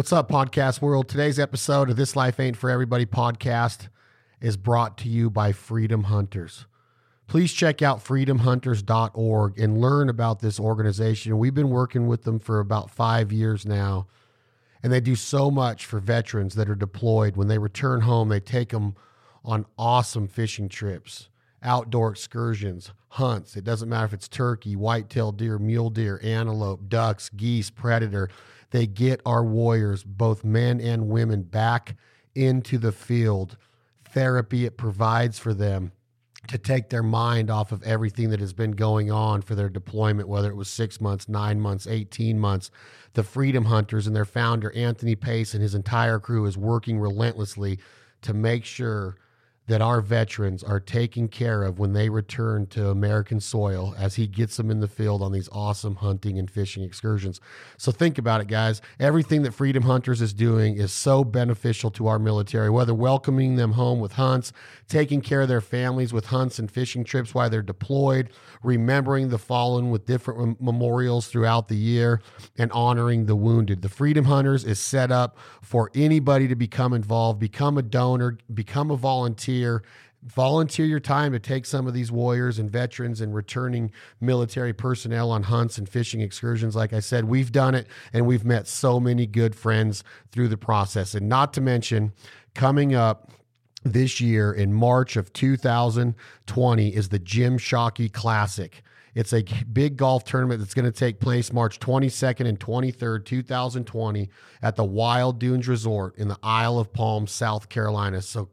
What's up, podcast world? Today's episode of This Life Ain't For Everybody podcast is brought to you by Freedom Hunters. Please check out freedomhunters.org and learn about this organization. We've been working with them for about five years now, and they do so much for veterans that are deployed. When they return home, they take them on awesome fishing trips, outdoor excursions, hunts. It doesn't matter if it's turkey, white-tailed deer, mule deer, antelope, ducks, geese, predator they get our warriors, both men and women, back into the field. Therapy it provides for them to take their mind off of everything that has been going on for their deployment, whether it was six months, nine months, 18 months. The Freedom Hunters and their founder, Anthony Pace, and his entire crew is working relentlessly to make sure that our veterans are taken care of when they return to American soil as he gets them in the field on these awesome hunting and fishing excursions. So think about it, guys. Everything that Freedom Hunters is doing is so beneficial to our military, whether welcoming them home with hunts, taking care of their families with hunts and fishing trips while they're deployed, remembering the fallen with different memorials throughout the year, and honoring the wounded. The Freedom Hunters is set up for anybody to become involved, become a donor, become a volunteer volunteer volunteer your time to take some of these warriors and veterans and returning military personnel on hunts and fishing excursions. Like i said we've done it and we've met so many good friends through the process. And not to mention coming up this year in march of 2020 is the jim shockey classic. It's a big golf tournament that's going to take place March 22nd and 23rd, 2020, at the Wild Dunes Resort in the Isle of Palm, South Carolina. So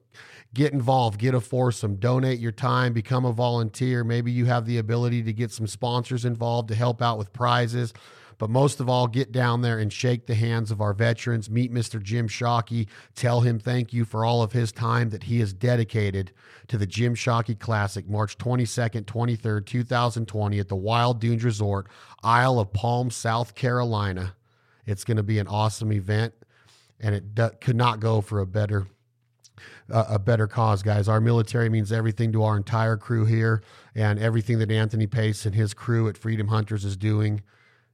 get involved, get a foursome, donate your time, become a volunteer. Maybe you have the ability to get some sponsors involved to help out with prizes. But most of all, get down there and shake the hands of our veterans. Meet Mr. Jim Shockey. Tell him thank you for all of his time that he has dedicated to the Jim Shockey Classic, March 22nd, 23rd, 2020, at the Wild Dunes Resort, Isle of Palm, South Carolina. It's going to be an awesome event, and it could not go for a better a better cause, guys. Our military means everything to our entire crew here, and everything that Anthony Pace and his crew at Freedom Hunters is doing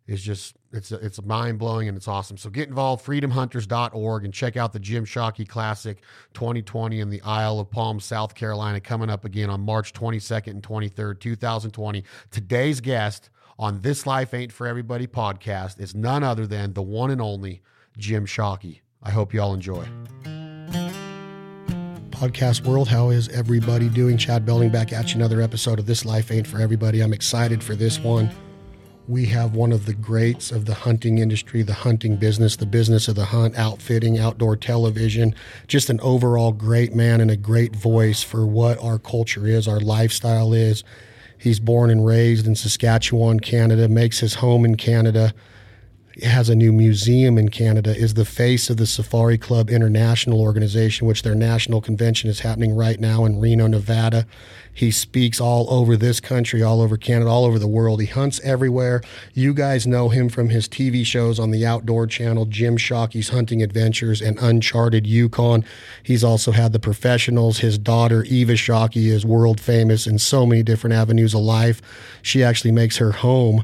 is just it's it's mind blowing and it's awesome. So get involved, freedomhunters.org, and check out the Jim Shockey Classic 2020 in the Isle of Palm, South Carolina, coming up again on March 22nd and 23rd, 2020. Today's guest on This Life Ain't for Everybody podcast is none other than the one and only Jim Shockey. I hope you all enjoy podcast world. How is everybody doing? Chad Belding back at you. Another episode of This Life Ain't for Everybody. I'm excited for this one. We have one of the greats of the hunting industry, the hunting business, the business of the hunt, outfitting, outdoor television. Just an overall great man and a great voice for what our culture is, our lifestyle is. He's born and raised in Saskatchewan, Canada, makes his home in Canada has a new museum in Canada, is the face of the Safari Club International organization, which their national convention is happening right now in Reno, Nevada. He speaks all over this country, all over Canada, all over the world. He hunts everywhere. You guys know him from his TV shows on the Outdoor Channel, Jim Shockey's Hunting Adventures and Uncharted Yukon. He's also had the professionals. His daughter, Eva Shockey, is world famous in so many different avenues of life. She actually makes her home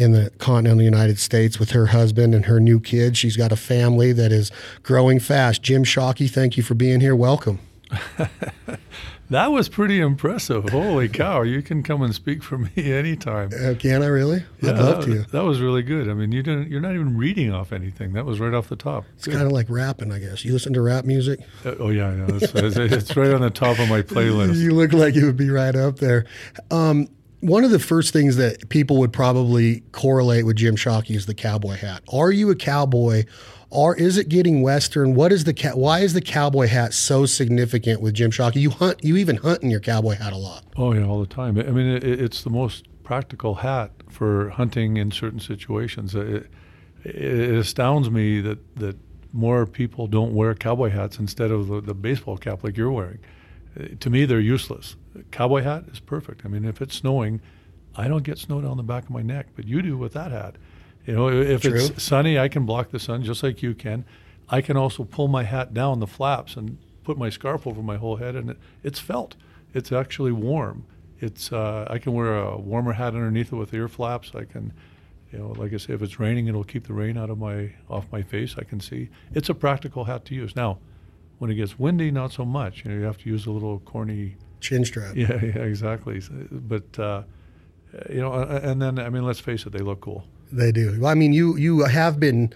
in the continental United States with her husband and her new kids. She's got a family that is growing fast. Jim Shockey, thank you for being here. Welcome. that was pretty impressive. Holy cow! You can come and speak for me anytime. Uh, can I really? Yeah, I'd love that, to. That was really good. I mean, you didn't. You're not even reading off anything. That was right off the top. It's kind of like rapping, I guess. You listen to rap music? Uh, oh yeah, I know. It's, it's, right on the top of my playlist. You look like it would be right up there. Um, one of the first things that people would probably correlate with Jim Shockey is the cowboy hat. Are you a cowboy? Or is it getting Western? What is the why is the cowboy hat so significant with Jim Shockey? You hunt, you even hunt in your cowboy hat a lot. Oh yeah, all the time. I mean, it, it's the most practical hat for hunting in certain situations. It, it astounds me that that more people don't wear cowboy hats instead of the, the baseball cap like you're wearing. To me, they're useless cowboy hat is perfect. I mean, if it's snowing, I don't get snow down the back of my neck, but you do with that hat. You know, if True. it's sunny, I can block the sun just like you can. I can also pull my hat down the flaps and put my scarf over my whole head, and it, it's felt. It's actually warm. It's uh, I can wear a warmer hat underneath it with ear flaps. I can. You know, like I say, if it's raining, it'll keep the rain out of my off my face. I can see. It's a practical hat to use. Now, when it gets windy, not so much. You know, you have to use a little corny chin strap. Yeah, yeah, exactly. But uh, you know, and then I mean, let's face it, they look cool. They do. Well, I mean, you you have been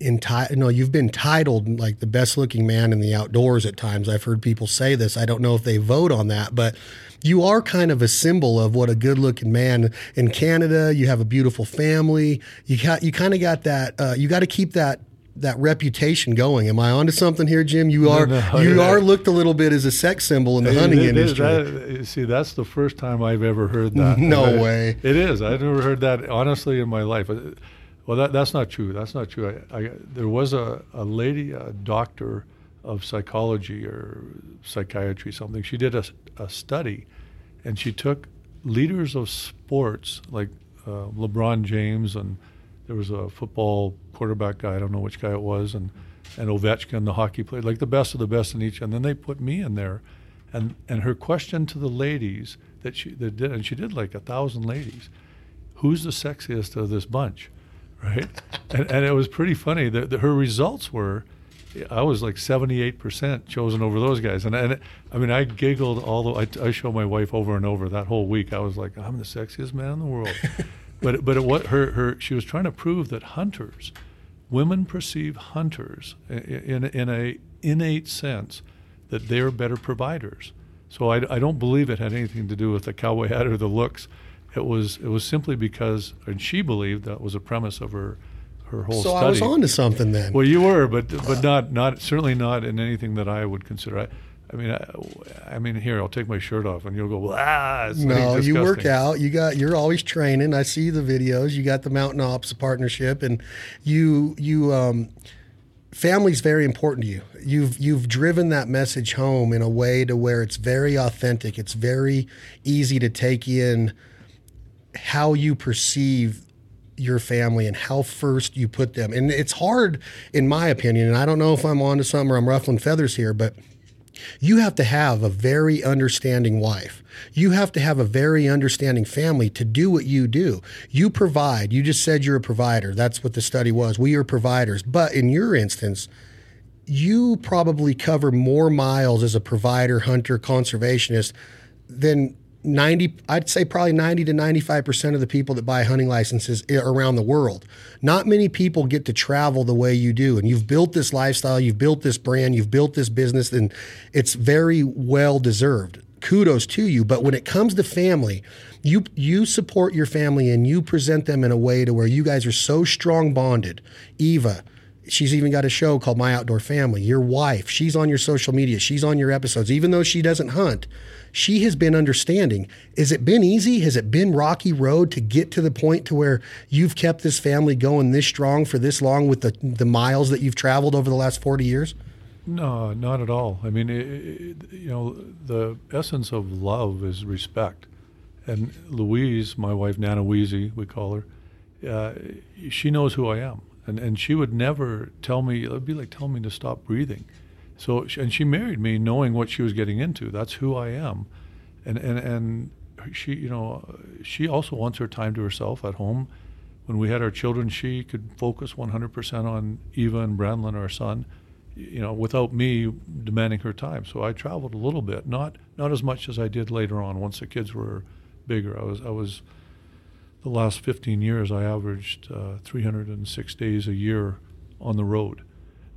entitled no you've been titled like the best looking man in the outdoors at times i've heard people say this i don't know if they vote on that but you are kind of a symbol of what a good looking man in canada you have a beautiful family you got you kind of got that uh, you got to keep that that reputation going. Am I onto something here, Jim? You are no, no, you yeah. are looked a little bit as a sex symbol in the it, hunting it, industry. That, see, that's the first time I've ever heard that. no I, way. It is. I've never heard that honestly in my life. Well, that, that's not true. That's not true. I, I, there was a, a lady, a doctor of psychology or psychiatry, something. She did a, a study, and she took leaders of sports like uh, LeBron James, and there was a football quarterback guy. I don't know which guy it was, and and Ovechkin, the hockey player, like the best of the best in each. And then they put me in there, and and her question to the ladies that she that did, and she did like a thousand ladies, who's the sexiest of this bunch? right? and, and it was pretty funny. that her results were, I was like 78% chosen over those guys. And, and I mean, I giggled all the, I, I show my wife over and over that whole week. I was like, I'm the sexiest man in the world. but, but it, what her, her, she was trying to prove that hunters, women perceive hunters in, in a innate sense that they're better providers. So I, I don't believe it had anything to do with the cowboy hat or the looks. It was it was simply because, and she believed that was a premise of her her whole so study. I was on to something then. Well, you were, but but not not certainly not in anything that I would consider. I, I mean, I, I, mean, here I'll take my shirt off, and you'll go, ah. no, you work out. You got. You're always training. I see the videos. You got the Mountain Ops partnership, and you you um, family's very important to you. You've you've driven that message home in a way to where it's very authentic. It's very easy to take in how you perceive your family and how first you put them. And it's hard, in my opinion, and I don't know if I'm onto something or I'm ruffling feathers here, but you have to have a very understanding wife. You have to have a very understanding family to do what you do. You provide. You just said you're a provider. That's what the study was. We are providers. But in your instance, you probably cover more miles as a provider, hunter, conservationist than 90 I'd say probably 90 to 95% of the people that buy hunting licenses around the world. Not many people get to travel the way you do and you've built this lifestyle, you've built this brand, you've built this business and it's very well deserved. Kudos to you, but when it comes to family, you you support your family and you present them in a way to where you guys are so strong bonded. Eva, she's even got a show called My Outdoor Family. Your wife, she's on your social media, she's on your episodes even though she doesn't hunt she has been understanding. Has it been easy? Has it been rocky road to get to the point to where you've kept this family going this strong for this long with the the miles that you've traveled over the last 40 years? No, not at all. I mean, it, it, you know, the essence of love is respect. And Louise, my wife, Nana Weezy, we call her, uh, she knows who I am. And, and she would never tell me, it would be like telling me to stop breathing. So, and she married me knowing what she was getting into. That's who I am, and and and she, you know, she also wants her time to herself at home. When we had our children, she could focus 100% on Eva and Branlin, our son, you know, without me demanding her time. So I traveled a little bit, not not as much as I did later on once the kids were bigger. I was I was the last 15 years I averaged uh, 306 days a year on the road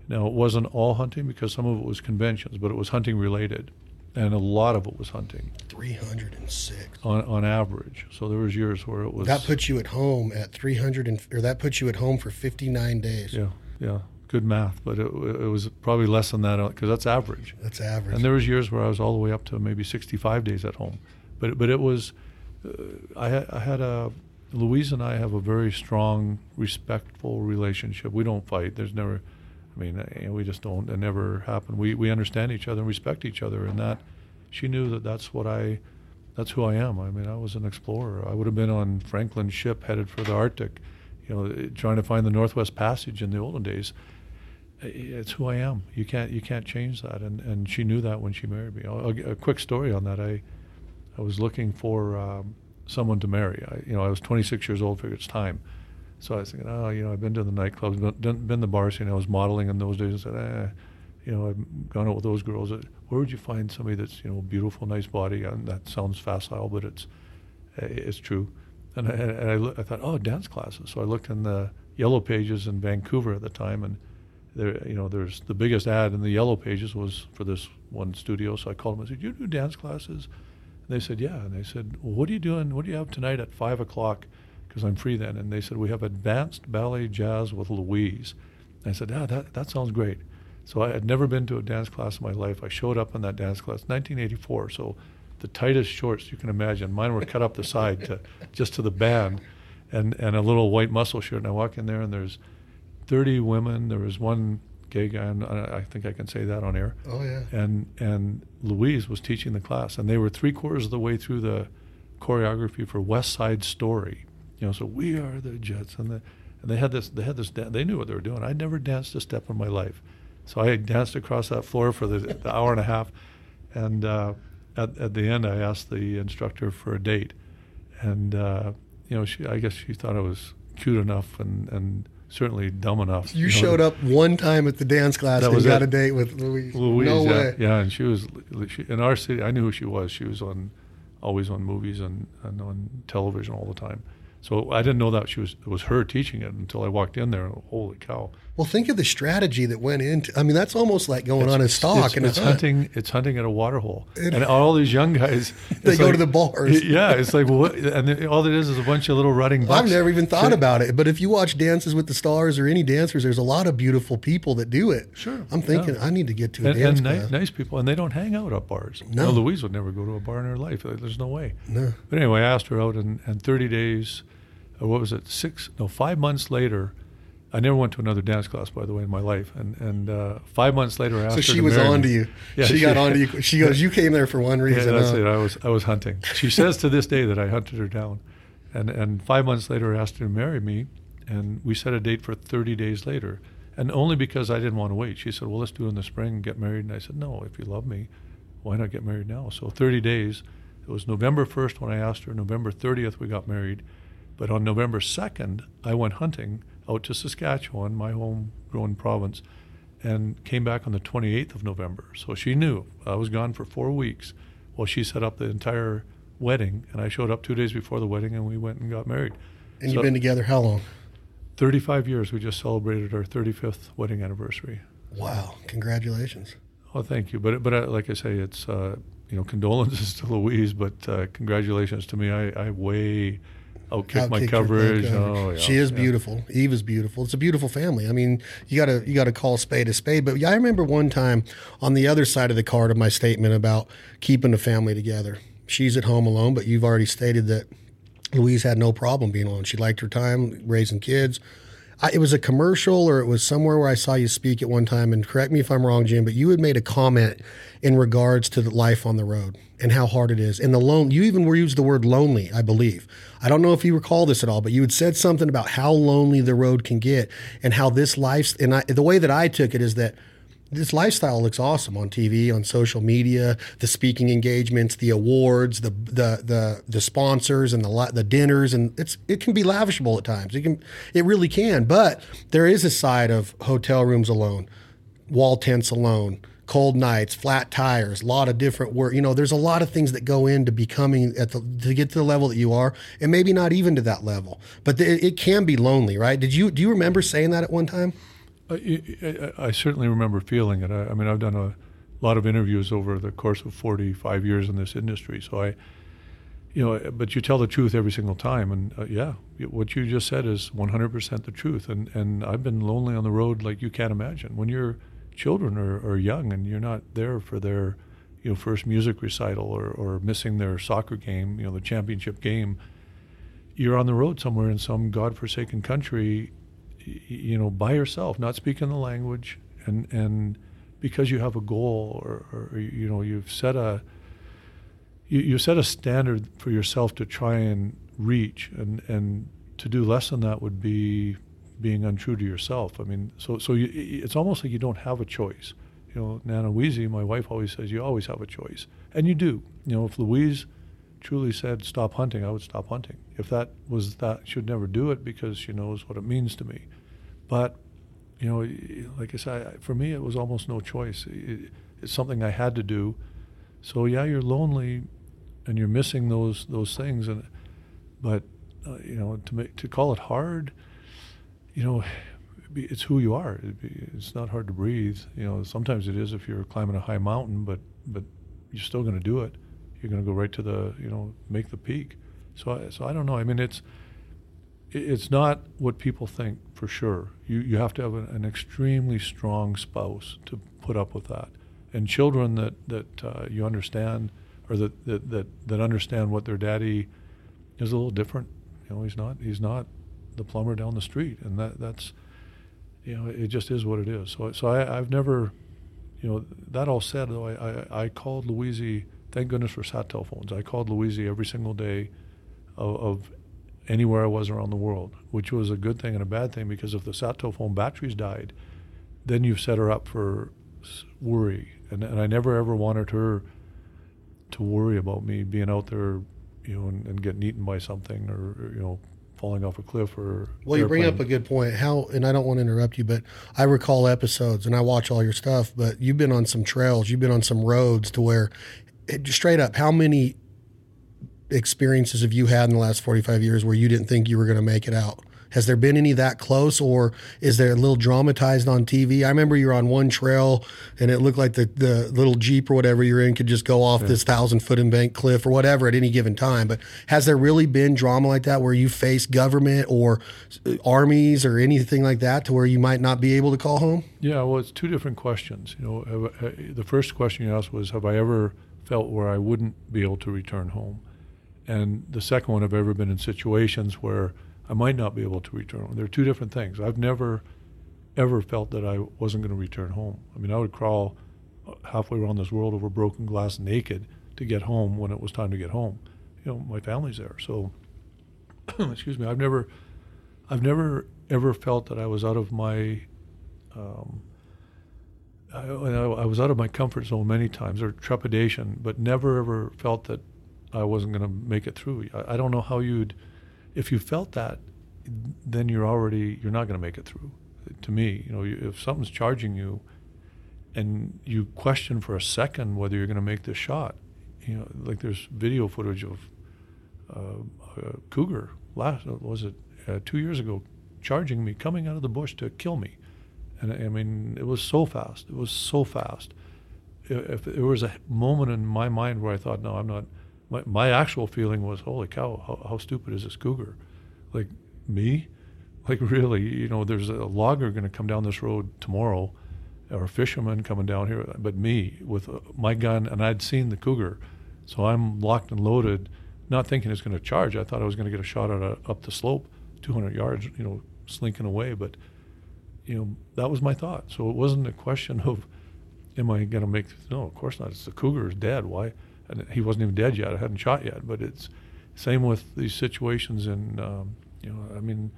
now, it wasn't all hunting because some of it was conventions, but it was hunting related. And a lot of it was hunting. 306 on, on average. So there was years where it was That puts you at home at 300 and, or that puts you at home for 59 days. Yeah. Yeah. Good math, but it, it was probably less than that because that's average. That's average. And there was years where I was all the way up to maybe 65 days at home. But but it was uh, I had I had a Louise and I have a very strong, respectful relationship. We don't fight. There's never I mean, we just don't. It never happened. We we understand each other and respect each other, and that she knew that that's what I, that's who I am. I mean, I was an explorer. I would have been on Franklin's ship headed for the Arctic, you know, trying to find the Northwest Passage in the olden days. It's who I am. You can't you can't change that, and and she knew that when she married me. I'll, a quick story on that. I I was looking for um, someone to marry. I, you know, I was 26 years old. Figured it's time. So I was thinking, oh, you know, I've been to the nightclubs, been, been the bars. You know, I was modeling in those days. I said, eh, you know, I've gone out with those girls. Where would you find somebody that's you know beautiful, nice body? And that sounds facile, but it's it's true. And I, and I, I thought, oh, dance classes. So I looked in the yellow pages in Vancouver at the time, and there, you know, there's the biggest ad in the yellow pages was for this one studio. So I called them and said, "You do dance classes?" They said, "Yeah." And they said, well, "What are you doing? What do you have tonight at five o'clock?" Because I'm free then. And they said, "We have advanced ballet jazz with Louise." And I said, "Yeah, that that sounds great." So I had never been to a dance class in my life. I showed up in that dance class, 1984. So the tightest shorts you can imagine. Mine were cut up the side to just to the band, and and a little white muscle shirt. And I walk in there, and there's 30 women. There was one gay guy, and I think I can say that on air. Oh yeah. And and Louise was teaching the class, and they were three quarters of the way through the choreography for West Side Story. You know, so we are the Jets, and the and they had this. They had this. They knew what they were doing. I'd never danced a step in my life, so I danced across that floor for the, the hour and a half, and. Uh, at, at the end, I asked the instructor for a date, and uh, you know, she I guess she thought I was cute enough and and certainly dumb enough. You, you know, showed up one time at the dance class and got it. a date with Louise. Louise, no yeah, way. yeah, and she was she, in our city. I knew who she was. She was on, always on movies and, and on television all the time. So I didn't know that she was it was her teaching it until I walked in there. Holy cow! Well, think of the strategy that went into. I mean, that's almost like going it's, on a stalk it's, and it's hunting. It's hunting at a water hole, it, and all these young guys. they go like, to the bars. Yeah, it's like what, and all it is is a bunch of little rutting. Bucks. I've never even thought about it, but if you watch Dances with the Stars or any dancers, there's a lot of beautiful people that do it. Sure, I'm thinking yeah. I need to get to a and, dance and. Nice, nice people, and they don't hang out at bars. No, know, Louise would never go to a bar in her life. There's no way. No. But anyway, I asked her out, and, and 30 days, uh, what was it? Six? No, five months later I never went to another dance class, by the way, in my life. And and uh, five months later, I asked so she her to was on to you. Yeah, she, she- got on to you. She goes, "You came there for one reason." Yeah, reason." that's huh?" it. I was I was hunting. She says to this day that I hunted her down, and and five months later, I asked her to marry me, and we set a date for 30 days later, and only because I didn't want to wait. She said, "Well, let's do it in the spring and get married." And I said, "No, if you love me, why not get married now?" So 30 days. It was November 1st when I asked her. November 30th we got married, but on November 2nd I went hunting out to Saskatchewan, my homegrown province, and came back on the 28th of November. So she knew I was gone for four weeks Well, she set up the entire wedding, and I showed up two days before the wedding, and we went and got married. And So- you've been together how long? 35 years. We just celebrated our 35th wedding anniversary. Wow! Congratulations. Oh, thank you. But but uh, like I say, it's uh, you know condolences to Louise, but uh, congratulations to me. I, I way outkicked my coverage. coverage. Oh, uh, yeah, she is yeah. beautiful. Eve is beautiful. It's a beautiful family. I mean, you gotta you gotta call a spade a spade. But yeah, I remember one time on the other side of the card of my statement about keeping the family together. She's at home alone, but you've already stated that Louise had no problem being alone. She liked her time raising kids. I, it was a commercial or it was somewhere where I saw you speak at one time. And correct me if I'm wrong, Jim, but you had made a comment in regards to the life on the road and how hard it is. And the lone, you even were used the word lonely, I believe. I don't know if you recall this at all, but you had said something about how lonely the road can get and how this life's, And I, the way that I took it is that this lifestyle looks awesome on TV, on social media, the speaking engagements, the awards, the the the, the sponsors, and the the dinners, and it's it can be lavishable at times. It can, it really can. But there is a side of hotel rooms alone, wall tents alone, cold nights, flat tires, a lot of different work. You know, there's a lot of things that go into becoming at the to get to the level that you are, and maybe not even to that level. But it, it can be lonely, right? Did you do you remember saying that at one time? I, I, certainly remember feeling it. I, I mean, I've done a lot of interviews over the course of 45 years in this industry. So I, you know, but you tell the truth every single time. And uh, yeah, what you just said is 100% the truth. And, and I've been lonely on the road like you can't imagine. When your children are, are young and you're not there for their, you know, first music recital or, or missing their soccer game, you know, the championship game, you're on the road somewhere in some godforsaken country you know, by yourself, not speaking the language, and and because you have a goal or, or you know you've set a you, you set a standard for yourself to try and reach, and and to do less than that would be being untrue to yourself. I mean, so so you, it's almost like you don't have a choice. You know, Nana Weezy, my wife always says you always have a choice, and you do. You know, if Louise truly said stop hunting, I would stop hunting. If that was that, she'd never do it because she knows what it means to me. But you know, like I said, for me, it was almost no choice. It, it's something I had to do. So yeah, you're lonely, and you're missing those those things. And but uh, you know, to make to call it hard, you know, it's who you are. It's not hard to breathe. You know, sometimes it is if you're climbing a high mountain, but but you're still going to do it. You're going to go right to the you know make the peak. So I, so I don't know. I mean, it's it's not what people think for sure. You you have to have an, an extremely strong spouse to put up with that, and children that that uh, you understand or that, that that that understand what their daddy is a little different. You know, he's not he's not the plumber down the street, and that that's you know it just is what it is. So so I, I've never, you know, that all said though, I I, I called Louise. Thank goodness for sat telephones. I called Louise every single day of, of anywhere I was around the world, which was a good thing and a bad thing because if the sat telephone batteries died, then you've set her up for worry. And, and I never ever wanted her to worry about me being out there, you know, and, and getting eaten by something or, you know, falling off a cliff or. Well, you bring up a good point. How, and I don't want to interrupt you, but I recall episodes and I watch all your stuff, but you've been on some trails, you've been on some roads to where, straight up, how many experiences have you had in the last 45 years where you didn't think you were going to make it out? Has there been any that close, or is there a little dramatized on TV? I remember you're on one trail and it looked like the, the little Jeep or whatever you're in could just go off yeah. this thousand foot embanked cliff or whatever at any given time. But has there really been drama like that where you face government or armies or anything like that to where you might not be able to call home? Yeah, well, it's two different questions. You know, uh, the first question you asked was, "Have I ever felt where I wouldn't be able to return home?" And the second one, I've ever been in situations where I might not be able to return home. They're two different things. I've never, ever felt that I wasn't going to return home. I mean, I would crawl halfway around this world over broken glass naked to get home when it was time to get home. You know, my family's there. So, excuse me, I've never, I've never ever felt that I was out of my, um, I, I was out of my comfort zone many times, or trepidation, but never ever felt that I wasn't going to make it through. I, I, don't know how you'd, if you felt that, then you're already you're not going to make it through. To me, you know, if something's charging you, and you question for a second whether you're going to make the shot, you know, like there's video footage of uh, a cougar last was it uh, two years ago, charging me, coming out of the bush to kill me, and I mean it was so fast. It was so fast. If there was a moment in my mind where I thought, no, I'm not my, my actual feeling was, holy cow, how, how stupid is this cougar? Like me? Like really, you know, there's a logger going to come down this road tomorrow, or a fisherman coming down here, but me with uh, my gun, and I'd seen the cougar, so I'm locked and loaded, not thinking it's going to charge. I thought I was going to get a shot at a, up the slope, 200 yards, you know, slinking away, but you know that was my thought. So it wasn't a question of, am I going to make? No, of course not. It's the cougar is dead. Why? and he wasn't even dead yet. I hadn't shot yet. But it's same with these situations. And um, you know, I mean,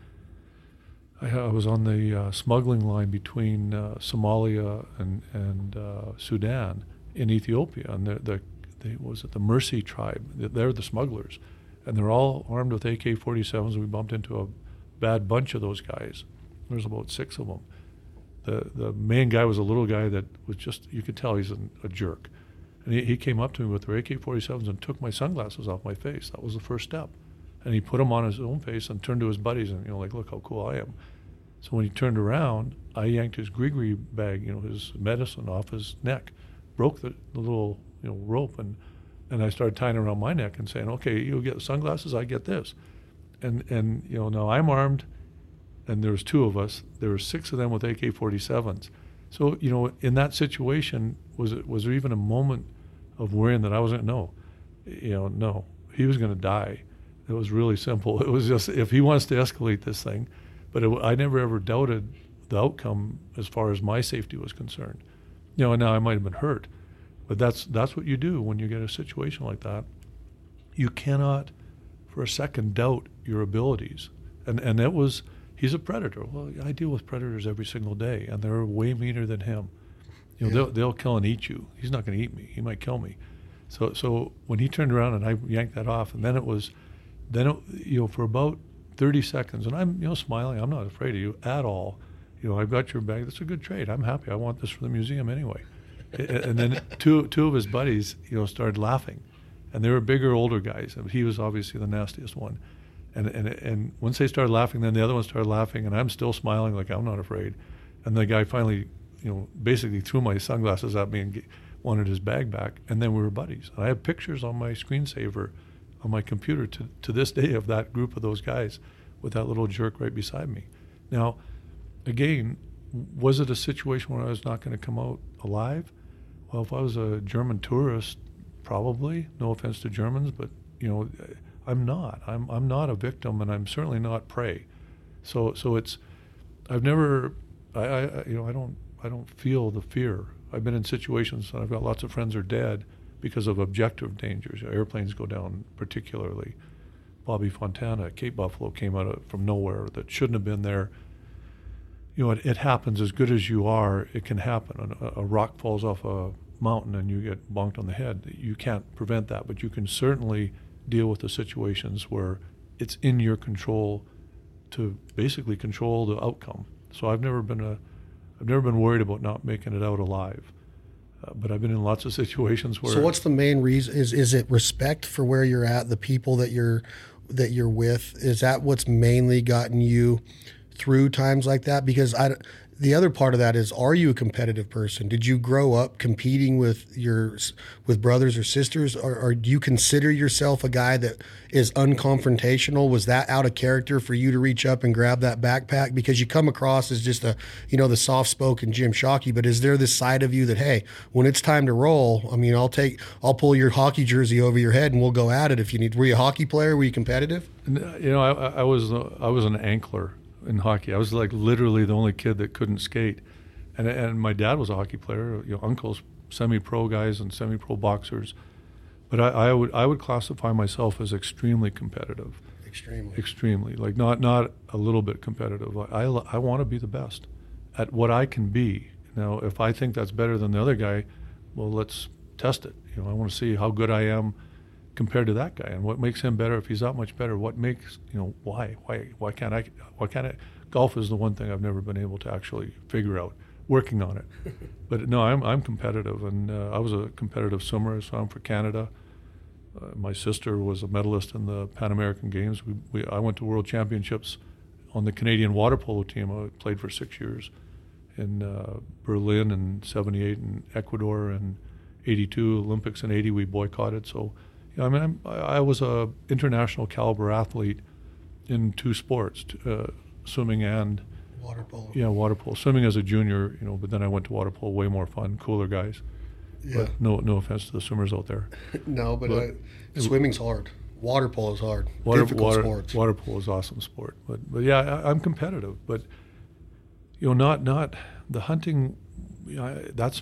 I, I was on the uh, smuggling line between uh, Somalia and and uh, Sudan in Ethiopia, and the, the, was it the Mursi tribe? They're the smugglers, and they're all armed with AK-47s. We bumped into a bad bunch of those guys. There's about six of them. The the main guy was a little guy that was just you could tell he's a, a jerk and he, he came up to me with their AK 47s and took my sunglasses off my face. That was the first step. And he put them on his own face and turned to his buddies and, you know, like, look how cool I am. So when he turned around, I yanked his gree bag, you know, his medicine off his neck, broke the, the little, you know, rope, and, and I started tying around my neck and saying, okay, you get the sunglasses, I get this. And, and you know, now I'm armed, and there was two of us. There were six of them with AK-47s. So you know, in that situation, was it was there even a moment of worrying that I wasn't? No, you know, no, he was going to die. It was really simple. It was just if he wants to escalate this thing, but it, I never ever doubted the outcome as far as my safety was concerned. You know, and now I might have been hurt, but that's that's what you do when you get a situation like that. You cannot, for a second, doubt your abilities, and and that was he's a predator. Well, I deal with predators every single day, and they're way meaner than him. You know, yeah. they'll, they'll kill and eat you. He's not going to eat me. He might kill me. So so when he turned around and I yanked that off, and then it was, then it, you know for about 30 seconds, and I'm you know smiling. I'm not afraid of you at all. You know I've got your bag. That's a good trade. I'm happy. I want this for the museum anyway. and then two two of his buddies you know started laughing, and they were bigger older guys. And he was obviously the nastiest one. And, and and once they started laughing, then the other one started laughing, and I'm still smiling like I'm not afraid. And the guy finally, you know, basically threw my sunglasses at me and wanted his bag back, and then we were buddies. And I have pictures on my screensaver on my computer to, to this day of that group of those guys with that little jerk right beside me. Now, again, was it a situation where I was not going to come out alive? Well, if I was a German tourist, probably. No offense to Germans, but you know, I'm not. I'm I'm not a victim, and I'm certainly not prey. So so it's, I've never, I, I you know I don't I don't feel the fear I've been in situations, and I've got lots of friends are dead because of objective dangers. Airplanes go down, particularly. Bobby Fontana Cape Buffalo came out of, from nowhere that shouldn't have been there. You know, it, it happens. As good as you are, it can happen. A, a, rock falls off a mountain and you get bonked on the head. You can't prevent that, but you can certainly deal with the situations where it's in your control to basically control the outcome. So I've never been a I've never been worried about not making it out alive. Uh, but I've been in lots of situations where. So what's the main reason? Is is it respect for where you're at, the people that you're that you're with? Is that what's mainly gotten you through times like that? Because I the other part of that is are you a competitive person? Did you grow up competing with your with brothers or sisters? Or, or, do you consider yourself a guy that is unconfrontational? Was that out of character for you to reach up and grab that backpack? Because you come across as just a you know the soft-spoken jim shockey but is there this side of you that hey when it's time to roll i mean i'll take i'll pull your hockey jersey over your head and we'll go at it if you need were you a hockey player? Were you competitive? You know i, I was i was an ankler in hockey. I was like literally the only kid that couldn't skate, and and my dad was a hockey player. You know, uncles, semi-pro guys and semi-pro boxers, but I, I would I would classify myself as extremely competitive. Extremely. Extremely, like not not a little bit competitive. I I want to be the best at what I can be. Now, if I think that's better than the other guy, well, let's test it. You know, I want to see how good I am compared to that guy? And what makes him better? If he's that much better what makes you know why why why can't i why can't i golf is the one thing i've never been able to actually figure out working on it. But no i'm i'm competitive and uh, i was a competitive swimmer so i'm for canada. Uh, my sister was a medalist in the pan american games. We, we, i went to world championships on the canadian water polo team. I played for six years in uh, berlin in 78 and ecuador and 82 olympics in 80 we boycotted so I mean, I'm, i was a international caliber athlete in two sports, uh, swimming and water polo. Yeah, water polo. Swimming as a junior, you know, but then I went to water polo. Way more fun, cooler guys. Yeah. But no, no offense to the swimmers out there. no, but, but uh, swimming's hard. Water polo is hard. Water, Difficult water, sports. Water polo is awesome sport. But but yeah, I, am competitive. But you know, not not the hunting. You know, that's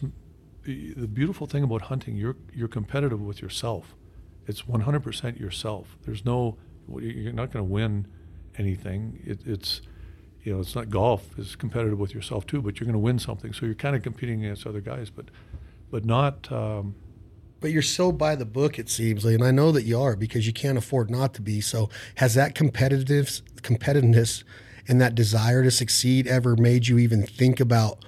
the beautiful thing about hunting. You're you're competitive with yourself it's 100% yourself. There's no, you're not going to win anything. It, it's, you know, it's not golf. It's competitive with yourself too, but you're going to win something. So you're kind of competing against other guys, but, but not. Um, but you're so by the book, it seems, and I know that you are because you can't afford not to be. So has that competitive competitiveness and that desire to succeed ever made you even think about?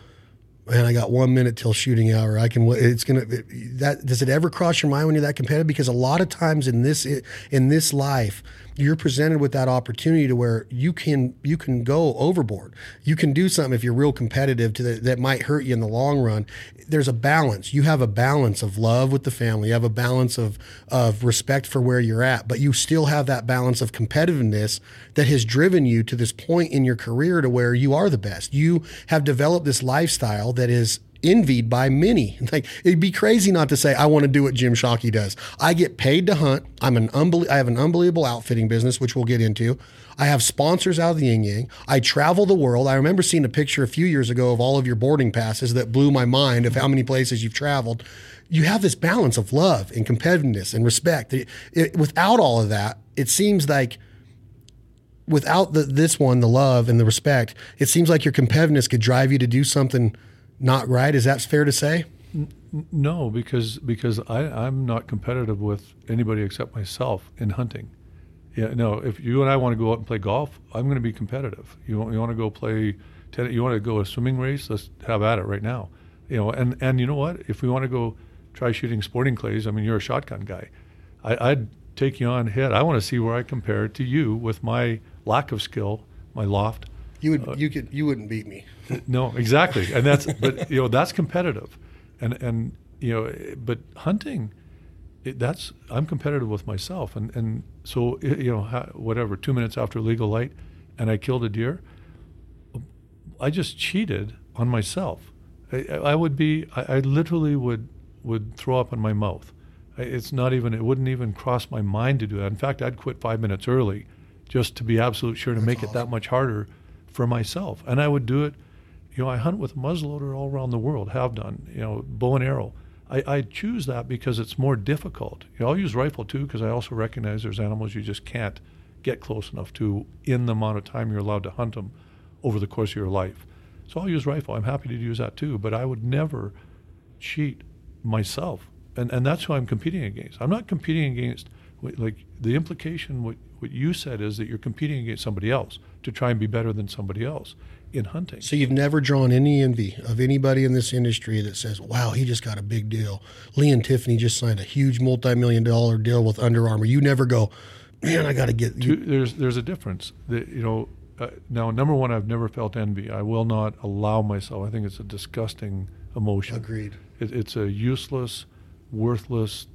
Man, I got one minute till shooting hour. I can. It's gonna. That does it ever cross your mind when you're that competitive? Because a lot of times in this in this life, you're presented with that opportunity to where you can you can go overboard. You can do something if you're real competitive to the, that might hurt you in the long run. There's a balance. You have a balance of love with the family. You have a balance of of respect for where you're at, but you still have that balance of competitiveness that has driven you to this point in your career to where you are the best. You have developed this lifestyle that is envied by many. Like it'd be crazy not to say I want to do what Jim Shockey does. I get paid to hunt. I'm an unbel- I have an unbelievable outfitting business, which we'll get into. I have sponsors out of the yin yang. I travel the world. I remember seeing a picture a few years ago of all of your boarding passes that blew my mind of how many places you've traveled. You have this balance of love and competitiveness and respect. It, it, without all of that, it seems like without the, this one, the love and the respect, it seems like your competitiveness could drive you to do something not right. Is that fair to say? No, because because I, I'm not competitive with anybody except myself in hunting. Yeah, no. If you and I want to go out and play golf, I'm going to be competitive. You want, you want to go play, tennis, you want to go a swimming race? Let's have at it right now. You know, and and you know what? If we want to go try shooting sporting clays, I mean, you're a shotgun guy. I, I'd take you on head. I want to see where I compare to you with my lack of skill, my loft. You would uh, you could you wouldn't beat me. No, exactly, and that's but you know that's competitive, and and you know but hunting, it, that's I'm competitive with myself, and and so you know whatever two minutes after legal light, and I killed a deer. I just cheated on myself. I, I would be I, I literally would would throw up in my mouth. It's not even it wouldn't even cross my mind to do that. In fact, I'd quit five minutes early, just to be absolute sure to That's make awesome. it that much harder for myself, and I would do it you know, I hunt with a muzzleloader all around the world, have done, you know, bow and arrow. I, I choose that because it's more difficult. You know, I'll use rifle too because I also recognize there's animals you just can't get close enough to in the amount of time you're allowed to hunt them over the course of your life. So I'll use rifle. I'm happy to use that too, but I would never cheat myself. And, and that's who I'm competing against. I'm not competing against, like, the implication, what, what you said is that you're competing against somebody else to try and be better than somebody else in hunting. So you've never drawn any envy of anybody in this industry that says, "Wow, he just got a big deal." Lee and Tiffany just signed a huge multi-million dollar deal with Under Armour. You never go, "Man, I got to get." Two, there's there's a difference. That you know, uh, now number one, I've never felt envy. I will not allow myself. I think it's a disgusting emotion. Agreed. It, it's a useless, worthless,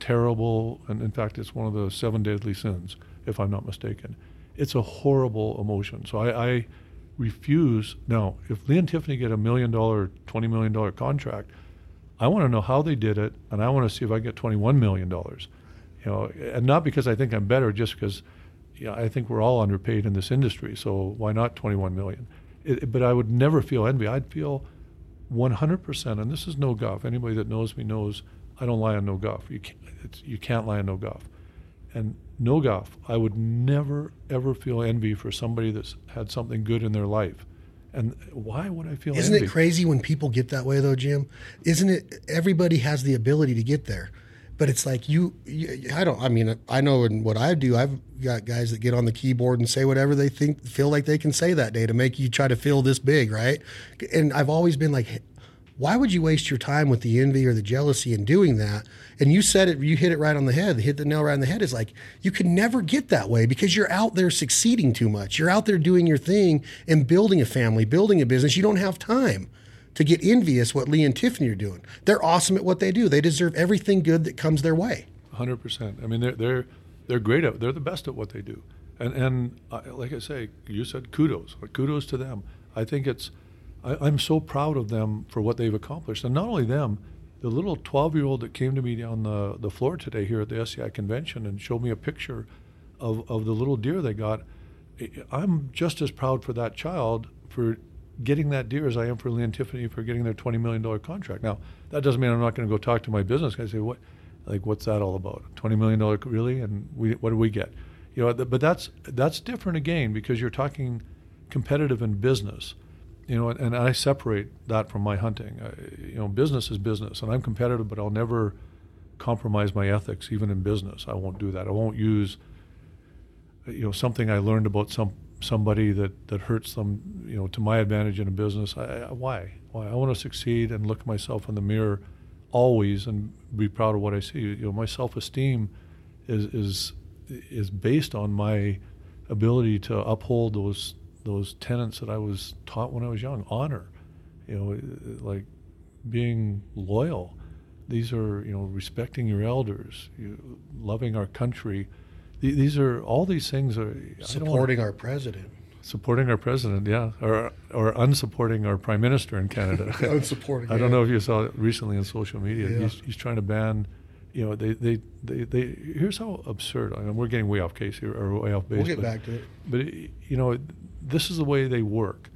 terrible, and in fact, it's one of the seven deadly sins, if I'm not mistaken. It's a horrible emotion. So I, I refuse. Now, if Lee and Tiffany get a million dollar, twenty million dollar contract, I want to know how they did it, and I want to see if I get twenty one million dollars. You know, and not because I think I'm better, just because you know, I think we're all underpaid in this industry. So why not twenty one million? It, but I would never feel envy. I'd feel 100%, and this is no guff. Anybody that knows me knows I don't lie on no guff. You can't, you can't lie on no guff. And no guff, I would never, ever feel envy for somebody that's had something good in their life. And why would I feel Isn't envy? it crazy when people get that way though, Jim? Isn't it? Everybody has the ability to get there, but it's like you, you. I don't. I mean, I know in what I do, I've got guys that get on the keyboard and say whatever they think, feel like they can say that day to make you try to feel this big, right? And I've always been like, why would you waste your time with the envy or the jealousy in doing that? And you said it, you hit it right on the head, hit the nail right on the head. Is like, you could never get that way because you're out there succeeding too much. You're out there doing your thing and building a family, building a business. You don't have time to get envious what Lee and Tiffany are doing. They're awesome at what they do. They deserve everything good that comes their way. Hundred percent. I mean, they're they're they're great at. They're the best at what they do. And and uh, like I say, you said kudos. Kudos to them. I think it's. I, I'm so proud of them for what they've accomplished, and not only them. The little 12-year-old that came to me on the, the floor today here at the SCI convention and showed me a picture of, of the little deer they got. I'm just as proud for that child for getting that deer as I am for Lee and Tiffany for getting their $20 million contract. Now, that doesn't mean I'm not going to go talk to my business guy and say, what, like, what's that all about? $20 million, really? And we, what do we get? You know, but that's, that's different again because you're talking competitive in business. You know, and, I separate that from my hunting. I, you know, business is business, and I'm competitive, but I'll never compromise my ethics, even in business. I won't do that. I won't use, you know, something I learned about some somebody that, that hurts them, you know, to my advantage in a business. I, I, why? Why? I want to succeed and look myself in the mirror always and be proud of what I see. You know, my self-esteem is is is based on my ability to uphold those those tenets that I was taught when I was young. Honor, you know, like being loyal. These are, you know, respecting your elders, you, loving our country. These are all these things are supporting our president. Supporting our president, yeah, or or unsupporting our prime minister in Canada. unsupporting. I don't know if you saw it recently on social media. Yeah. He's, he's trying to ban. You know, they, they, they, they here's how absurd. I mean, we're getting way off case here, or way off base. We'll get but, back to it. But it, you know, this is the way they work.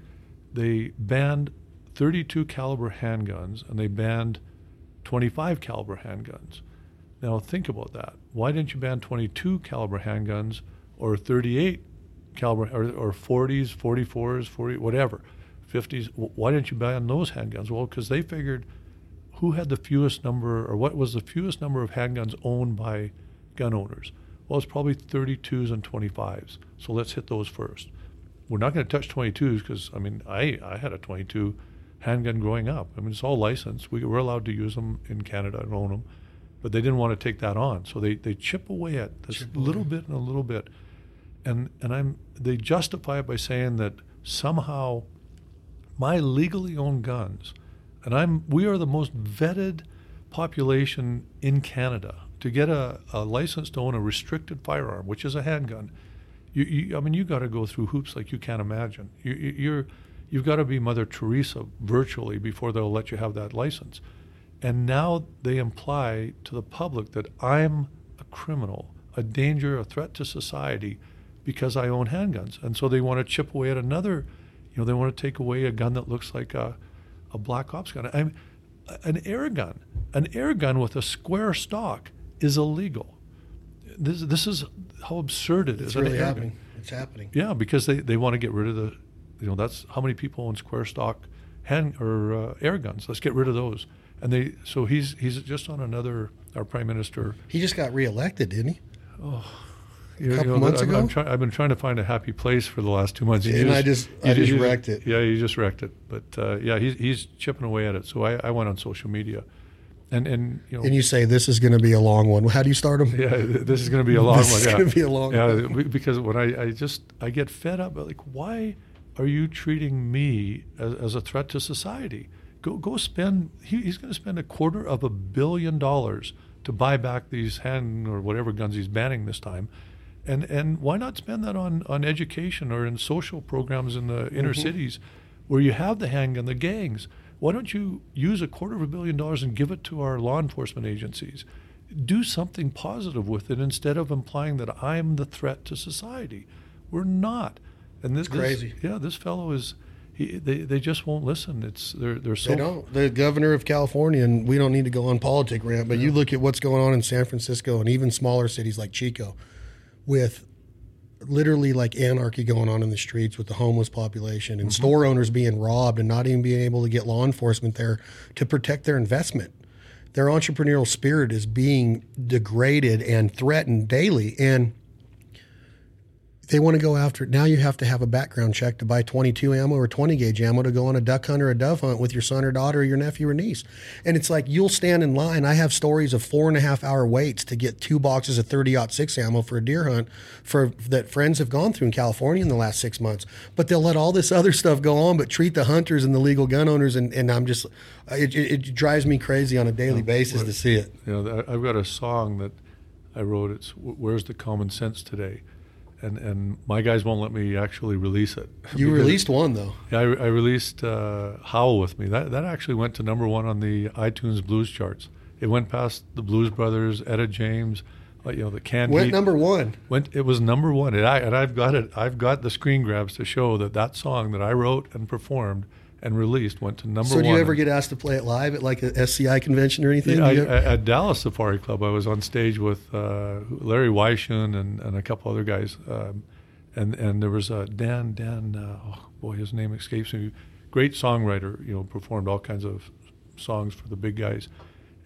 They banned 32 caliber handguns, and they banned 25 caliber handguns. Now think about that. Why didn't you ban 22 caliber handguns or 38 caliber or, or 40s, 44s, 40 whatever, 50s? Why didn't you ban those handguns? Well, because they figured who had the fewest number, or what was the fewest number of handguns owned by gun owners? Well, it's probably 32s and 25s. So let's hit those first. We're not going to touch 22s because, I mean, I, I had a 22 handgun growing up. I mean, it's all licensed. We were allowed to use them in Canada and own them, but they didn't want to take that on. So they, they chip away at this Chip little away. bit and a little bit. And, and I'm, they justify it by saying that somehow my legally owned guns, and I'm, we are the most vetted population in Canada to get a, a license to own a restricted firearm, which is a handgun. You, you I mean, you got to go through hoops like you can't imagine. You, you- you're, you've got to be Mother Teresa virtually before they'll let you have that license. And now they imply to the public that I'm a criminal, a danger, a threat to society because I own handguns. And so they want to chip away at another, you know, they want to take away a gun that looks like a, a black ops gun. I'm, an air gun, an air gun with a square stock is illegal. This, this is how absurd it is. It's really happening. It's happening. yeah, because they, they want to get rid of the, you know, that's how many people own square stock hand or uh, air guns. Let's get rid of those. And they, so he's he's just on another. Our prime minister. He just got reelected, didn't he? Oh, You couple months I'm, ago? I'm try, I've been trying to find a happy place for the last two months. You And I just- I you just wrecked it. Yeah, you just wrecked it. But uh, yeah, he's he's chipping away at it. So I, I went on social media, and and you know. And you say this is going to be a long one. How do you start them? yeah, this is going to be a long This one. is yeah. gonna be a long yeah, one. be- because when I, I just I get fed up. Like, why are you treating me as, as a threat to society? Go go spend. He, he's going to spend a quarter of a billion dollars to buy back these hand or whatever guns he's banning this time. And, and why not spend that on, on education or in social programs in the inner Mm-hmm. cities where you have the handgun, the gangs? Why don't you use a quarter of a billion dollars and give it to our law enforcement agencies? Do something positive with it instead of implying that I'm the threat to society. We're not. And this, It's crazy. This, yeah, this fellow is. He, they, they just won't listen. It's they're they're so They don't. The governor of California, and we don't need to go on politic rant, but you look at what's going on in San Francisco and even smaller cities like Chico, with literally like anarchy going on in the streets with the homeless population and mm-hmm. store owners being robbed and not even being able to get law enforcement there to protect their investment. Their entrepreneurial spirit is being degraded and threatened daily. And they want to go after it. Now you have to have a background check to buy 22 ammo or 20 gauge ammo to go on a duck hunt or a dove hunt with your son or daughter or your nephew or niece. And it's like you'll stand in line. I have stories of four and a half hour waits to get two boxes of 30 6 ammo for a deer hunt for that friends have gone through in California in the last six months. But they'll let all this other stuff go on, but treat the hunters and the legal gun owners. And, and I'm just, it, it, it drives me crazy on a daily basis to see it. You know, I've got a song that I wrote. It's "Where's the Common Sense Today," and and my guys won't let me actually release it. You released one though. Yeah, I, I released uh, "Howl with Me." That that actually went to number one on the iTunes Blues charts. It went past the Blues Brothers, Etta James, uh, you know, the Canned Went number one. Went. It was number one, and I and I've got it. I've got the screen grabs to show that that song that I wrote and performed and released went to number So one. So, do you ever get asked to play it live at like a SCI convention or anything? Yeah, I, ever- at Dallas Safari Club, I was on stage with uh, Larry Weishuhn and, and a couple other guys, um, and and there was uh, Dan Dan. Uh, oh boy, his name escapes me. Great songwriter, you know, performed all kinds of songs for the big guys,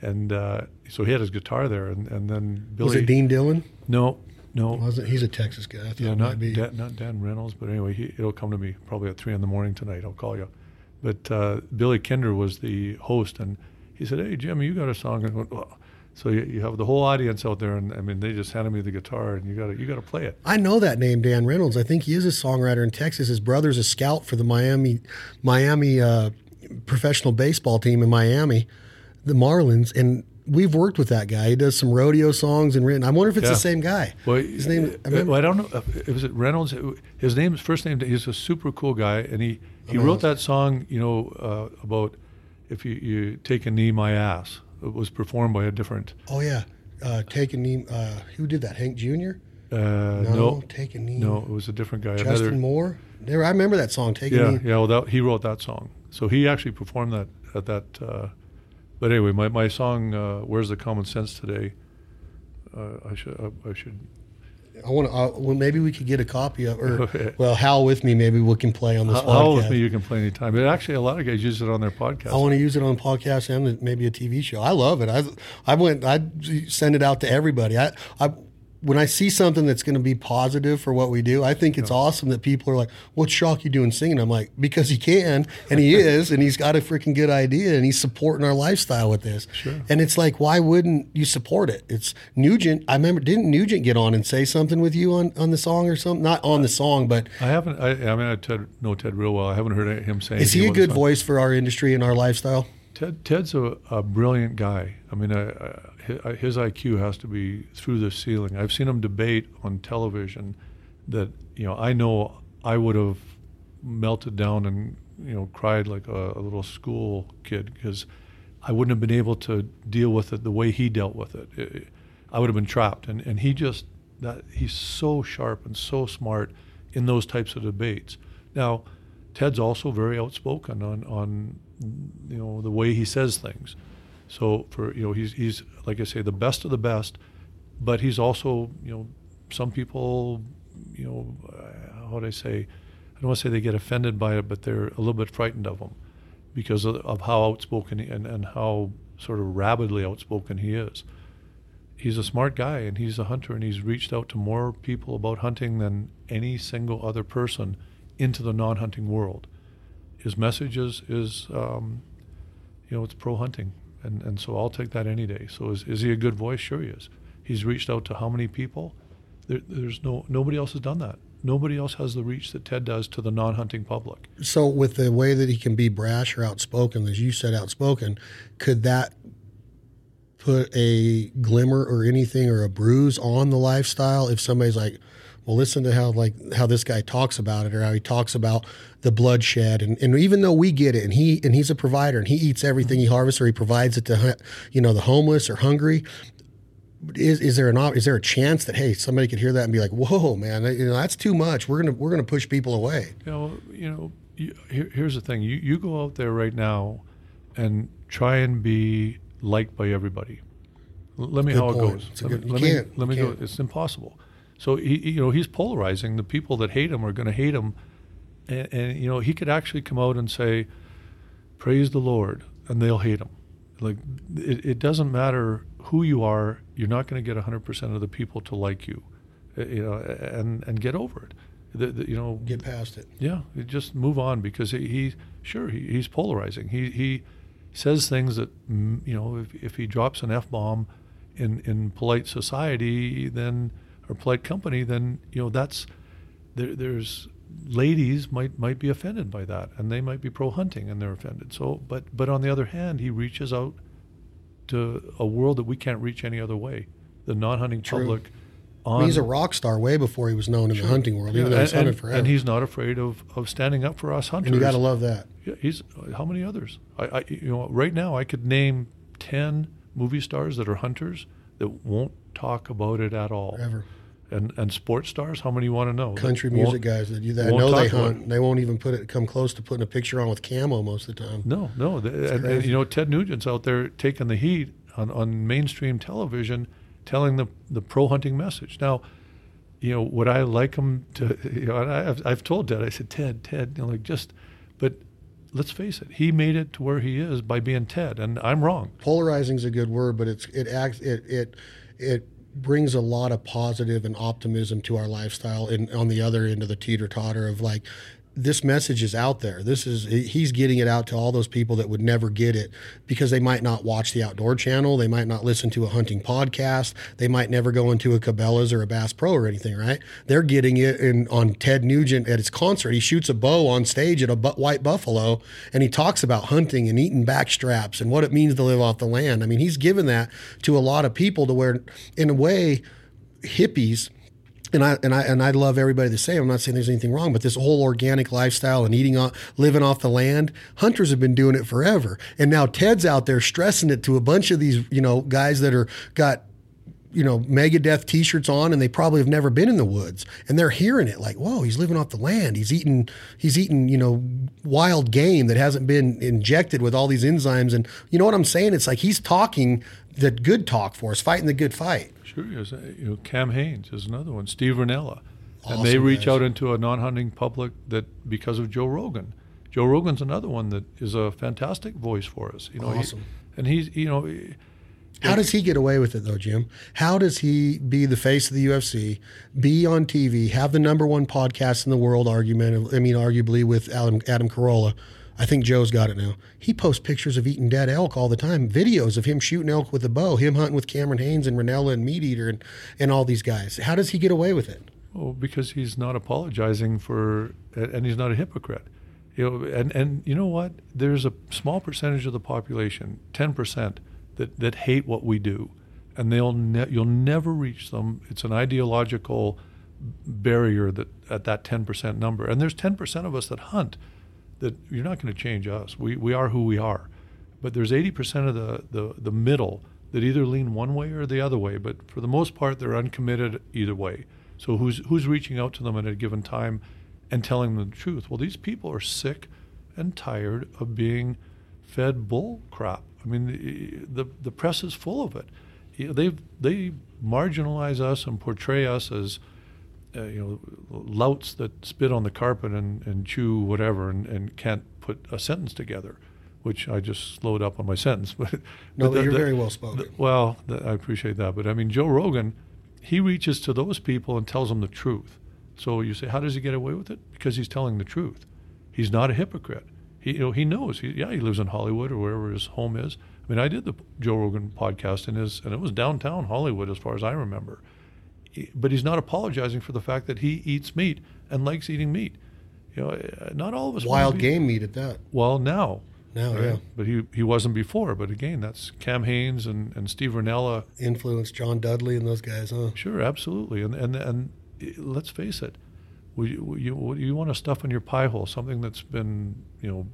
and uh, so he had his guitar there, and, and then Billy. was it Dean Dillon? No, no, Wasn't he's a Texas guy? I thought yeah, it not might be. Dan, not Dan Reynolds, but anyway, he, it'll come to me probably at three in the morning tonight. I'll call you. But uh, Billy Kinder was the host, and he said, "Hey, Jimmy, you got a song?" And I went, so you, you have the whole audience out there, and I mean, they just handed me the guitar, and you got to you got to play it. I know that name, Dan Reynolds. I think he is a songwriter in Texas. His brother's a scout for the Miami, Miami uh, professional baseball team in Miami, the Marlins, and we've worked with that guy. He does some rodeo songs and written. I wonder if it's Yeah. the same guy. Well, His name. I uh, I don't know. if- Was it Reynolds? His name, first name. He's a super cool guy, and he he wrote that song. You know uh, about if you, you take a knee, my ass. It was performed by a different. oh yeah, uh, take a knee. Uh, who did that? Hank Jr. Uh, No, no, take a knee. no, it was a different guy. Justin Another- Moore. There, I remember that song. Take a Yeah, knee. yeah. Well, that, he wrote that song, so he actually performed that at that. Uh, but anyway, my, my song uh, "Where's the Common Sense Today." Uh, I should I, I should. I want to. Uh, well, maybe we could get a copy of, or well, Howl with me. Maybe we can play on this. Howl with me, you can play anytime. But actually, a lot of guys use it on their podcast. I want to use it on podcast and maybe a TV show. I love it. I I went. I send it out to everybody. I I when I see something that's going to be positive for what we do, I think it's yeah. awesome that people are like, "What's Shockey doing singing?" I'm like, because he can, and he is, and he's got a freaking good idea, and he's supporting our lifestyle with this. Sure. And it's like, why wouldn't you support it? It's Nugent. I remember, didn't Nugent get on and say something with you on, on the song or something? Not on the song, but I haven't. I, I mean, I Ted, know Ted real well. I haven't heard him say. Is he a good voice for our industry and our lifestyle? Ted, Ted's a, a brilliant guy. I mean, I, I Uh, his IQ has to be through the ceiling. I've seen him debate on television that you know I know I would have melted down and you know cried like a, a little school kid because I wouldn't have been able to deal with it the way he dealt with it. it I would have been trapped, and and he just that he's so sharp and so smart in those types of debates. Now, Ted's also very outspoken on on you know the way he says things. So for you know he's he's like I say the best of the best, but he's also you know some people you know uh, how would I say I don't want to say they get offended by it, but they're a little bit frightened of him because of, of how outspoken and and how sort of rabidly outspoken he is. He's a smart guy and he's a hunter and he's reached out to more people about hunting than any single other person into the non-hunting world. His message is, is um, you know, it's pro hunting and and so I'll take that any day. So is is he a good voice? Sure, he is. He's reached out to how many people? There, there's no nobody else has done that. Nobody else has the reach that Ted does to the non-hunting public. So, with the way that he can be brash or outspoken, as you said, outspoken, could that put a glimmer or anything or a bruise on the lifestyle if somebody's like, well, listen to how like how this guy talks about it or how he talks about the bloodshed. And, and even though we get it and he and he's a provider and he eats everything he harvests or he provides it to you know the homeless or hungry is is there an is there a chance that hey somebody could hear that and be like whoa man you know that's too much. We're gonna we're gonna push people away. You know you know you, here, here's the thing. You you go out there right now and try and be liked by everybody. Let me how point. it goes let, good, me, let me, let me go. it's impossible. So he, you know, he's polarizing. The people that hate him are going to hate him, and, and, you know, he could actually come out and say, "Praise the Lord," and they'll hate him. Like it, it doesn't matter who you are. You're not going to get 100% of the people to like you, uh, you know, and and get over it. The, the, you know, get past it. Yeah, just move on because he, he sure he, he's polarizing. He he says things that mm, you know if if he drops an f bomb in in polite society, then or polite company, then you know that's there, there's ladies might might be offended by that, and they might be pro hunting and they're offended. So, but but on the other hand, he reaches out to a world that we can't reach any other way. The non-hunting public. On, I mean, he's a rock star way before he was known in the hunting world, even yeah, though he's and, hunted forever. And he's not afraid of, of standing up for us hunters. And you got to love that. Yeah, he's how many others? I, I, you know right now I could name ten movie stars that are hunters that won't talk about it at all. Ever and and sports stars. How many you want to know? Country music guys that do that. I know they hunt. They won't even put it come close to putting a picture on with camo most of the time. No, no. And, and, you know, Ted Nugent's out there taking the heat on, on mainstream television, telling the the pro hunting message. Now, you know, would I like him to? You know, I, have I've told Ted. I said, Ted, Ted, you know, like just, but let's face it, he made it to where he is by being Ted, and I'm wrong. Polarizing is a good word, but it's it acts it it it brings a lot of positive and optimism to our lifestyle and on the other end of the teeter totter of like this message is out there. This is he's getting it out to all those people that would never get it because they might not watch the outdoor channel, they might not listen to a hunting podcast, they might never go into a Cabela's or a Bass Pro or anything, right? They're getting it in on Ted Nugent at his concert. He shoots a bow on stage at a white buffalo and he talks about hunting and eating backstraps and what it means to live off the land. I mean, he's given that to a lot of people to where in a way hippies and I and I and I love everybody the same. I'm not saying there's anything wrong, but this whole organic lifestyle and eating off, living off the land, hunters have been doing it forever. And now Ted's out there stressing it to a bunch of these, you know, guys that are got you know, Megadeth t-shirts on and they probably have never been in the woods and they're hearing it like, whoa, he's living off the land. He's eating, he's eating, you know, wild game that hasn't been injected with all these enzymes. And you know what I'm saying? It's like he's talking the good talk for us, fighting the good fight. Sure, yes. Uh, you know, Cam Hanes is another one. Steve Rinella, Awesome and they reach guys. out into a non-hunting public that because of Joe Rogan. Joe Rogan's another one that is a fantastic voice for us. You know, he- Awesome. and he's you know, he- How does he get away with it though, Jim? How does he be the face of the UFC, be on TV, have the number one podcast in the world argument? I mean, arguably with Adam, Adam Carolla. I think Joe's got it now. He posts pictures of eating dead elk all the time, videos of him shooting elk with a bow, him hunting with Cameron Hanes and Rinella and Meat Eater and, and all these guys. How does he get away with it? well, because he's not apologizing for, and he's not a hypocrite. You know, and and you know what? There's a small percentage of the population, ten percent, that that hate what we do, and they'll ne- you'll never reach them. It's an ideological barrier that at that ten percent number, and there's ten percent of us that hunt. That you're not going to change us. We we are who we are, but there's eighty percent of the, the the middle that either lean one way or the other way. But for the most part, they're uncommitted either way. So who's who's reaching out to them at a given time and telling them the truth? Well, these people are sick and tired of being fed bull crap. I mean, the the, press is full of it. They they marginalize us and portray us as uh, you know louts that spit on the carpet and, and chew whatever and, and can't put a sentence together. Which I just slowed up on my sentence, but No, but the- you're the- very well spoken. the- well, I appreciate that, but I mean, Joe Rogan, he reaches to those people and tells them the truth. So you say, how does he get away with it? Because he's telling the truth. He's not a hypocrite. He, you know, he knows. He, yeah, he lives in Hollywood or wherever his home is. I mean, I did the Joe Rogan podcast in his, and it was downtown Hollywood as far as I remember. He- But he's not apologizing for the fact that he eats meat and likes eating meat. You know, uh, not all of us. Wild game meat at that. Well, now. Now, right? yeah. But he, he wasn't before. But again, that's Cam Hanes and, and Steve Rinella Influenced John Dudley and those guys, huh? Sure, absolutely, and and and let's face it, you you, you want to stuff in your pie hole something that's been you know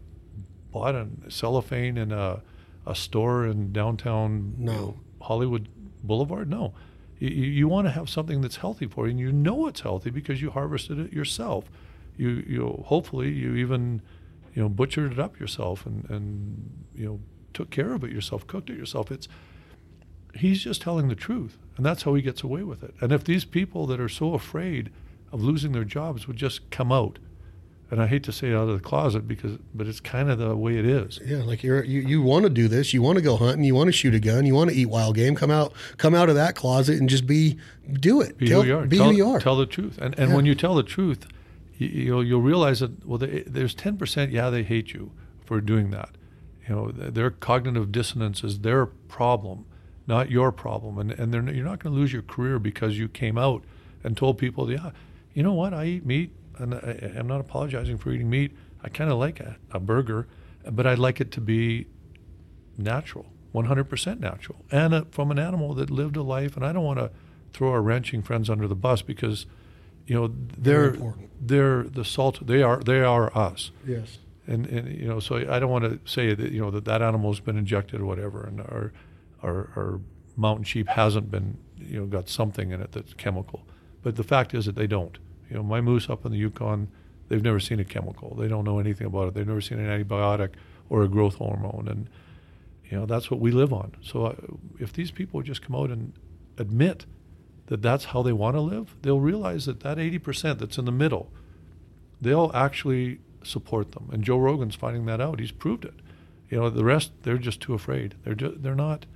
bought in cellophane in a a store in downtown you No. know, Hollywood Boulevard? No, you, you you want to have something that's healthy for you, and you know it's healthy because you harvested it yourself. You you hopefully you even you know butchered it up yourself and and you know took care of it yourself, cooked it yourself. It's he's just telling the truth and that's how he gets away with it and if these people that are so afraid of losing their jobs would just come out. And i hate to say it out of the closet because but it's kind of the way it is. Yeah, like you're you, you want to do this, you want to go hunting, you want to shoot a gun, you want to eat wild game. Come out, come out of that closet and just be, do it. be tell, who you are. Be tell, who you are. tell the truth. And and Yeah. when you tell the truth you, you'll you'll realize that well they, there's 10% yeah they hate you for doing that. You know their cognitive dissonance is their problem not your problem. And and they're, you're not going to lose your career because you came out and told people yeah you know what I eat meat and I, I'm not apologizing for eating meat I kind of like a, a burger but I'd like it to be natural, 100% natural, and uh, from an animal that lived a life. And I don't want to throw our ranching friends under the bus because, you know, they're they're the salt. They are they are us. yes. And, and you know, so I don't want to say that you know that that animal's been injected or whatever, and our our, our mountain sheep hasn't been you know got something in it that's chemical. But the fact is that they don't. You know, my moose up in the Yukon, they've never seen a chemical. They don't know anything about it. They've never seen an antibiotic or a growth hormone, and you know that's what we live on. So uh, if these people just come out and admit that that's how they want to live, they'll realize that that 80% that's in the middle, they'll actually support them. And Joe Rogan's finding that out. He's proved it. You know, the rest they're just too afraid. They're just, they're not.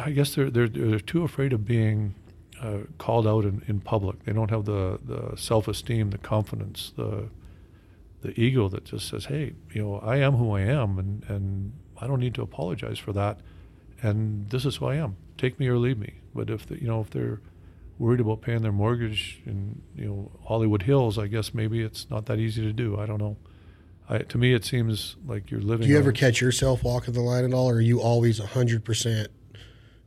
I guess they're they're they're too afraid of being uh, called out in, in public. They don't have the, the self esteem, the confidence, the the ego that just says, "Hey, you know, I am who I am, and and I don't need to apologize for that, and this is who I am. Take me or leave me." But if the, you know if they're worried about paying their mortgage in you know Hollywood Hills, I guess maybe it's not that easy to do. I don't know. I, to me, it seems like you're living. Do you ever catch yourself walking the line at all, or are you always hundred percent?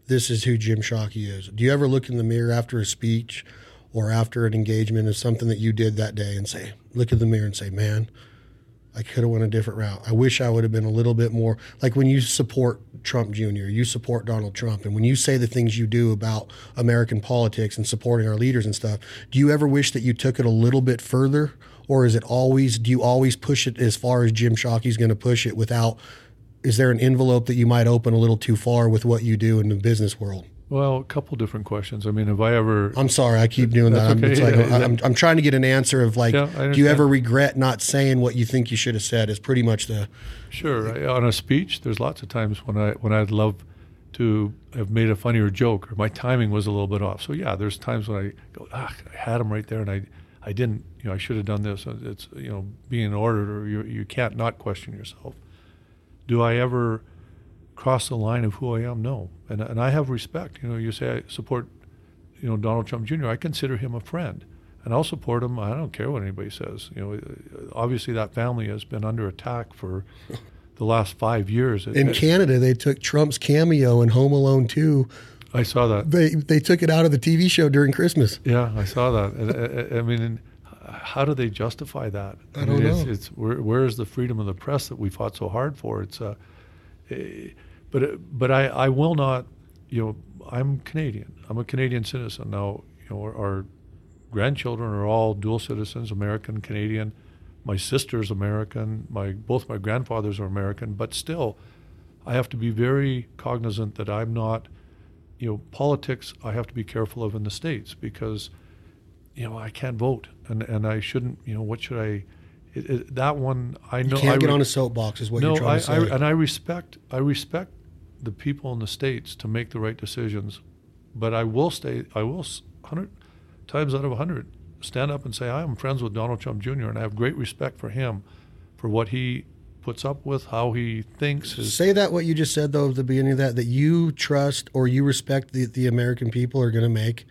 This is who Jim Shockey is. Do you ever look in the mirror after a speech or after an engagement of something that you did that day and say, look in the mirror and say, "Man, I could have went a different route. I wish I would have been a little bit more like when you support Trump Jr., you support Donald Trump, and when you say the things you do about American politics and supporting our leaders and stuff, do you ever wish that you took it a little bit further? Or is it always, do you always push it as far as Jim Shockey's going to push it without, is there an envelope that you might open a little too far with what you do in the business world? Well, a couple different questions. I mean, have I ever? I'm sorry, I keep doing that. I'm, okay. it's like, Yeah, I'm, I'm trying to get an answer of like, Yeah, do you ever regret not saying what you think you should have said? Is pretty much the Sure. I, on a speech, there's lots of times when I when I'd love to have made a funnier joke or my timing was a little bit off. So yeah, there's times when I go, ah, I had him right there and I I didn't. You know, I should have done this. It's you know, being an orator, you you can't not question yourself. Do I ever cross the line of who I am? No. And and I have respect. You know, you say I support, you know, Donald Trump Jr. I consider him a friend. And I'll support him. I don't care what anybody says. You know, obviously that family has been under attack for the last five years. in It- Canada they took Trump's cameo in Home Alone 2. I saw that. They they took it out of the TV show during Christmas. Yeah, I saw that. And, I- I, I mean, how do they justify that? I don't mean, it's, know. It's where, where is the freedom of the press that we fought so hard for? It's uh, eh, but but I, I will not. You know, I'm Canadian. I'm a Canadian citizen now. You know, our, our grandchildren are all dual citizens, American, Canadian. My sister's American. My both my grandfathers are American. But still, I have to be very cognizant that I'm not. You know, politics. I have to be careful of in the states because you know, I can't vote, and and I shouldn't. You know, what should I? It, it, that one, I know. You can't I get re- on a soapbox, is what no, you're trying I, to say. I, and I respect. I respect the people in the states to make the right decisions, but I will stay. I will hundred times out of hundred stand up and say I am friends with Donald Trump Jr. and I have great respect for him, for what he puts up with, how he thinks. His, Say that what you just said though at the beginning of that that you trust or you respect the, the American people are going to make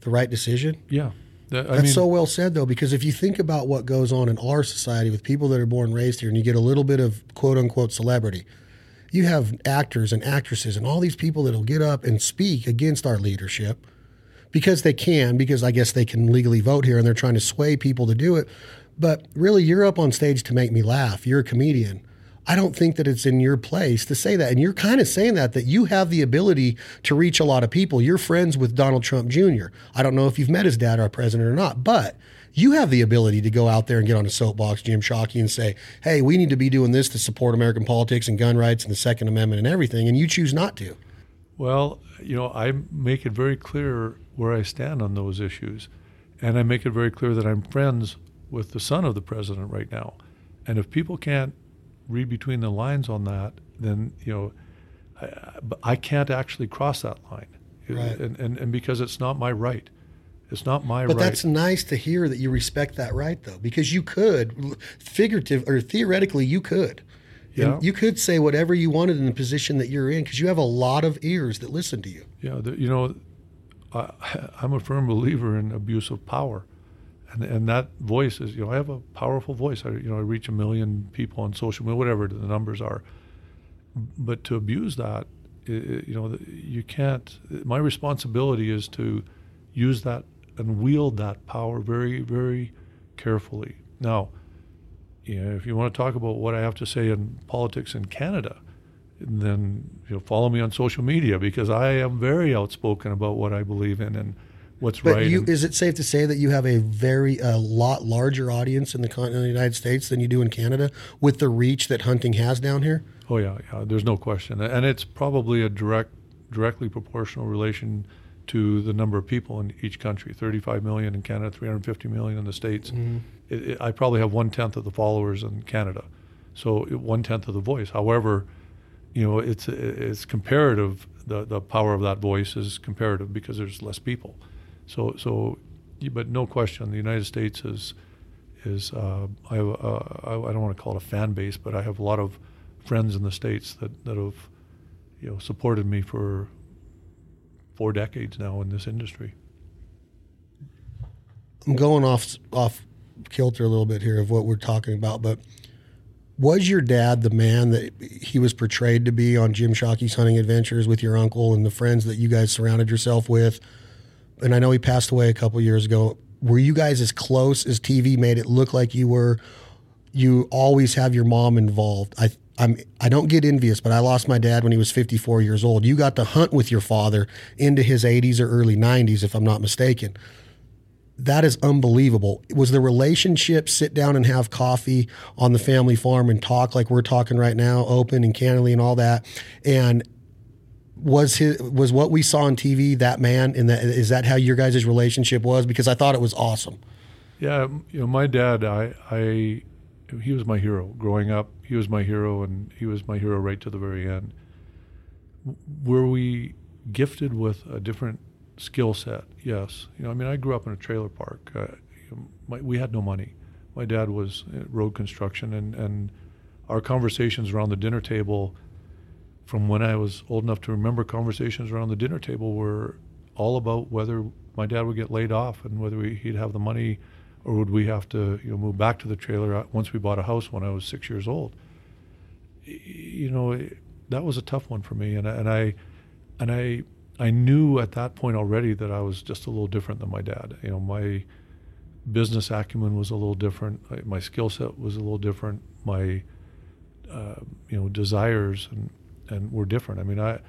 the right decision. yeah, That- I That's mean, so well said though because if you think about what goes on in our society with people that are born and raised here and you get a little bit of quote unquote celebrity. You have actors and actresses and all these people that'll get up and speak against our leadership because they can, because I guess they can legally vote here and they're trying to sway people to do it. But really, you're up on stage to make me laugh. You're a comedian. I don't think that it's in your place to say that. And you're kind of saying that, that you have the ability to reach a lot of people. You're friends with Donald Trump Jr. I don't know if you've met his dad, our president, or not, but you have the ability to go out there and get on a soapbox, Jim Shockey, and say, hey, we need to be doing this to support American politics and gun rights and the Second Amendment and everything. And you choose not to. Well, you know, I make it very clear where I stand on those issues, and I make it very clear that I'm friends with the son of the president right now. And if people can't read between the lines on that, then you know, I, I- but I can't actually cross that line, Right. and, and and because it's not my right, it's not my But right. But that's nice to hear that you respect that right, though, because you could, figurative or theoretically, you could. And Yeah. you could say whatever you wanted in the position that you're in because you have a lot of ears that listen to you. Yeah, the, you know, I, I'm a firm believer in abuse of power, and and that voice is, you know, I have a powerful voice. I, you know, I reach a million people on social media, whatever the numbers are. But to abuse that, i- i- you know, you can't. My responsibility is to use that and wield that power very, very carefully. Now, you know, if you want to talk about what I have to say in politics in Canada, then you know, follow me on social media because I am very outspoken about what I believe in and what's But right. you, is it safe to say that you have a very a lot larger audience in the continent of the United States than you do in Canada with the reach that hunting has down here? oh yeah, yeah. There's no question, and it's probably a direct, directly proportional relation to the number of people in each country. 35 million in Canada, 350 million in the states. Mm-hmm. It, it, I probably have one tenth of the followers in Canada, so one tenth of the voice. However, you know, it's it's comparative. The the power of that voice is comparative because there's less people. So so, but no question, the United States is is uh, I have I I don't want to call it a fan base, but I have a lot of friends in the states that that have you know supported me for four decades now in this industry. I'm going off off kilter a little bit here of what we're talking about, but was your dad the man that he was portrayed to be on Jim Shockey's hunting adventures with your uncle and the friends that you guys surrounded yourself with? And I know he passed away a couple years ago. Were you guys as close as TV made it look like you were? you always have your mom involved. I I'm I don't get envious, but I lost my dad when he was 54 years old. You got to hunt with your father into his 80s or early 90s, if I'm not mistaken. That is unbelievable. Was the relationship sit down and have coffee on the family farm and talk like we're talking right now, open and candidly and all that? And was his was what we saw on TV that man? And that is that how your guys' relationship was? Because I thought it was awesome. Yeah, you know, my dad, I, I, he was my hero growing up. He was my hero, and he was my hero right to the very end. Were we gifted with a different skill set? Yes. You know, I mean, I grew up in a trailer park. Uh, my, we had no money. My dad was road construction, and, and our conversations around the dinner table, from when I was old enough to remember conversations around the dinner table, were all about whether my dad would get laid off and whether we, he'd have the money or would we have to you know move back to the trailer once we bought a house when I was six years old? You know, that was a tough one for me, and and I and I I knew at that point already that I was just a little different than my dad. You know, my business acumen was a little different. My skill set was a little different. My uh, you know desires and and we were different. I mean, I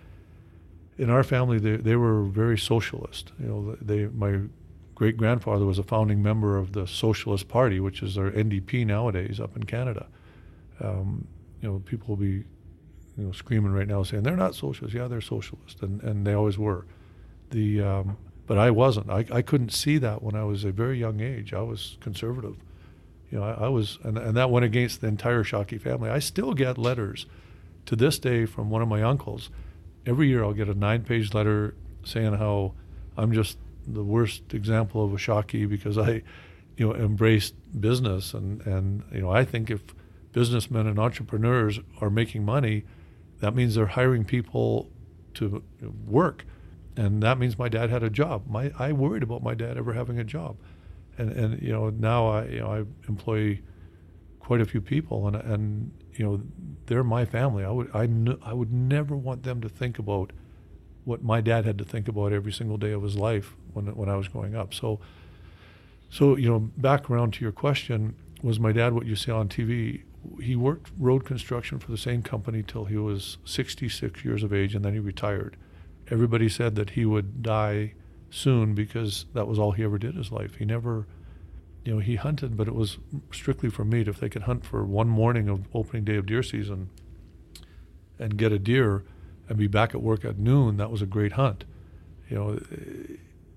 in our family they they were very socialist. You know, they my great grandfather was a founding member of the Socialist Party, which is our NDP nowadays up in Canada. Um, you know, people will be you know screaming right now saying they're not socialists. Yeah, they're socialist, and and they always were. The um, but I wasn't. I, I couldn't see that when I was a very young age. I was conservative. You know, I, I was, and, and that went against the entire Shockey family. I still get letters to this day from one of my uncles. Every year I'll get a nine page letter saying how I'm just the worst example of a Shockey because I, you know, embraced business and and you know I think if businessmen and entrepreneurs are making money, that means they're hiring people to work, and that means my dad had a job. My I worried about my dad ever having a job, and and you know now I you know I employ quite a few people and and you know they're my family. I would I, n- I would never want them to think about what my dad had to think about every single day of his life when when I was growing up. So, so you know, back around to your question, was my dad what you see on TV? He worked road construction for the same company till he was 66 years of age, and then he retired. Everybody said that he would die soon because that was all he ever did in his life. He never, you know, he hunted, but it was strictly for meat. If they could hunt for one morning of opening day of deer season and get a deer and be back at work at noon, that was a great hunt. You know,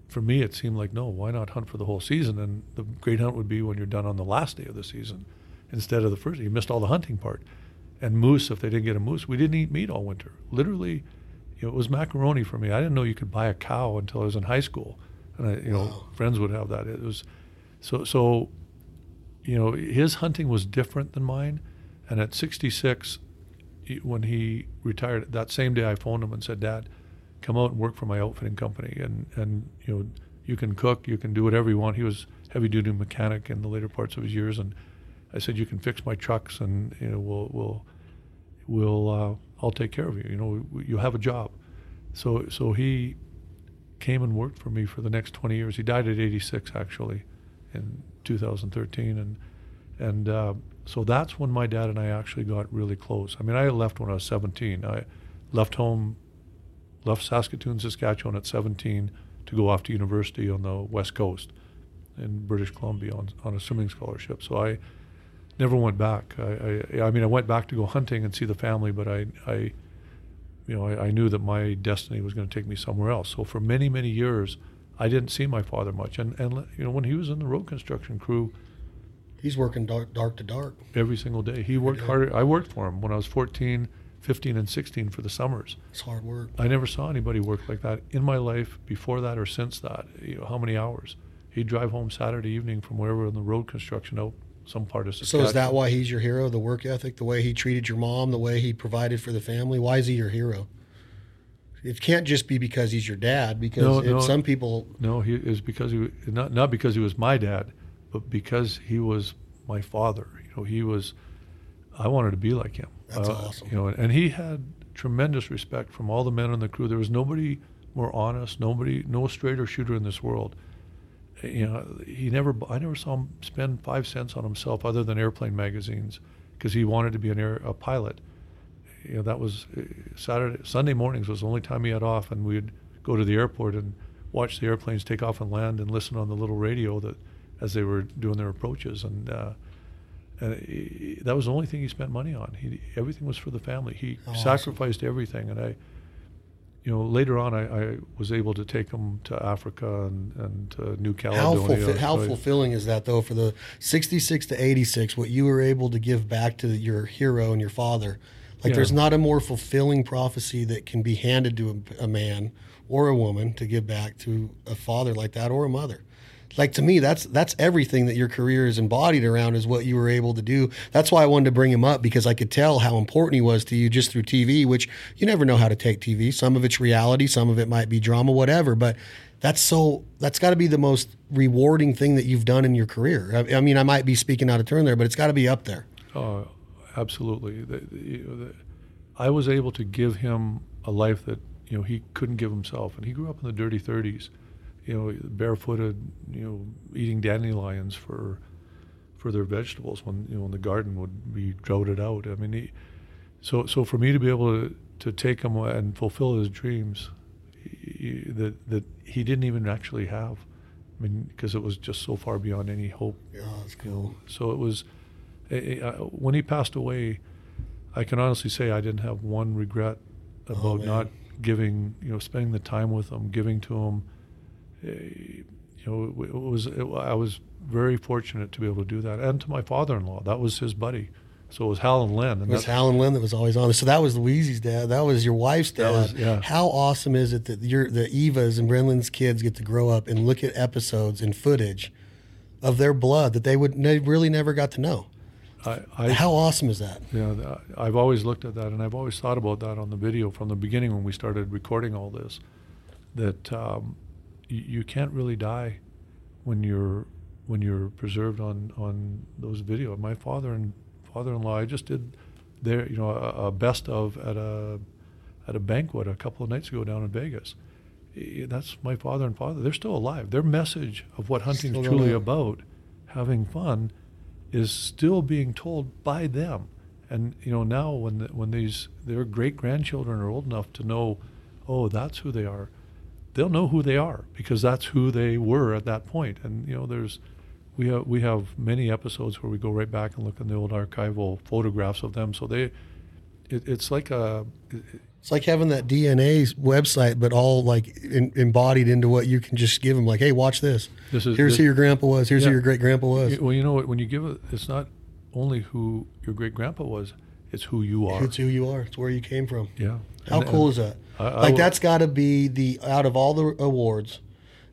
for me, it seemed like, no, why not hunt for the whole season? And the great hunt would be when you're done on the last day of the season instead of the first. You missed all the hunting part. And moose, if they didn't get a moose, we didn't eat meat all winter. Literally, you know, it was macaroni for me. I didn't know you could buy a cow until I was in high school, and I, you know, wow. friends would have that. It was so so. You know, his hunting was different than mine, and at 66, when he retired, that same day I phoned him and said, "Dad, come out and work for my outfitting company, and and you know you can cook, you can do whatever you want. He was heavy duty mechanic in the later parts of his years, and I said you can fix my trucks, and you know we'll we'll we'll uh, I'll take care of you. You know you have a job. So so he came and worked for me for the next 20 years. He died at 86 actually in 2013, and and uh, so that's when my dad and I actually got really close. I mean, I left when I was 17. I left home left Saskatoon, Saskatchewan at 17 to go off to university on the west coast in British Columbia on, on a swimming scholarship. So I never went back. I, I, I mean, I went back to go hunting and see the family, but I, I you know, I, I knew that my destiny was going to take me somewhere else. So for many, many years, I didn't see my father much. And, and you know, when he was in the road construction crew, he's working dark, dark to dark every single day. He worked hard. I worked for him when I was 14 15 and 16 for the summers. It's hard work. I never saw anybody work like that in my life before that or since that. You know, how many hours? He'd drive home Saturday evening from wherever in the road construction out some part of Saskatchewan. So is that why he's your hero? The work ethic, the way he treated your mom, the way he provided for the family. Why is he your hero? It can't just be because he's your dad. Because no, no, some people. No, he is because he not not because he was my dad, but because he was my father. You know, he was. I wanted to be like him. That's uh, awesome. You know, and he had tremendous respect from all the men on the crew. There was nobody more honest, nobody, no straighter shooter in this world. you know, he never. I never saw him spend five cents on himself other than airplane magazines because he wanted to be an air a pilot. You know, that was uh, Saturday, Sunday mornings was the only time he had off, and we'd go to the airport and watch the airplanes take off and land and listen on the little radio that as they were doing their approaches and. Uh, and he, that was the only thing he spent money on. He, everything was for the family. He Oh, sacrificed everything, and I, you know, later on, I, I was able to take him to Africa and, and to New How, fulfi- how So fulfilling is that, though, for the 66 to 86, what you were able to give back to your hero and your father? Like, Yeah. there's not a more fulfilling prophecy that can be handed to a, a man or a woman to give back to a father like that or a mother. Like to me, that's that's everything that your career is embodied around is what you were able to do. That's why I wanted to bring him up because I could tell how important he was to you just through TV, which you never know how to take TV. Some of it's reality, some of it might be drama, whatever. But that's so that's got to be the most rewarding thing that you've done in your career. I, I mean, I might be speaking out of turn there, but it's got to be up there. Oh, absolutely. The, the, you know, the, I was able to give him a life that you know he couldn't give himself, and he grew up in the dirty 30s. You know, barefooted. You know, eating dandelions for for their vegetables when you know when the garden would be droughted out. I mean, he, so so for me to be able to, to take him and fulfill his dreams he, that that he didn't even actually have. I mean, because it was just so far beyond any hope Yeah, that's you know, so it was when he passed away. I can honestly say I didn't have one regret about man. not giving, you know, spending the time with him, giving to him. Eh, You know, it, was it, I was very fortunate to be able to do that, and to my father-in-law. That was his buddy, so it was Hal and Lynn, and It was Hal and Lynn that was always on. So that was Louise's dad. That was your wife's dad. Was- yeah. How awesome is it that your the Evas and Branlin's kids get to grow up and look at episodes and footage of their blood that they would they really never got to know. I, I How awesome is that? Yeah, I've always looked at that, and I've always thought about that on the video from the beginning when we started recording all this. That um, you, you can't really die when you're when you're preserved on on those video. My father and father-in-law, I just did their you know a, a best of at a at a banquet a couple of nights ago down in Vegas. That's my father and father. They're still alive. Their message of what hunting's Still truly alive. about, having fun, is still being told by them. And you know now when the, when these their great grandchildren are old enough to know, oh, that's who they are. They'll know who they are because that's who they were at that point. And you know there's we have we have many episodes where we go right back and look in the old archival photographs of them. So they, it, it's like a It's like having that DNA website, but all like in, embodied into what you can just give them. Like, hey, watch this. This is- Here's this- who your grandpa was. Here's Yeah. who your great grandpa was. Well, you know what? When you give it, it's not only who your great grandpa was; it's who you are. It's who you are. It's where you came from. yeah. How And- cool and is that? I- I like will- that's got to be the out of all the awards,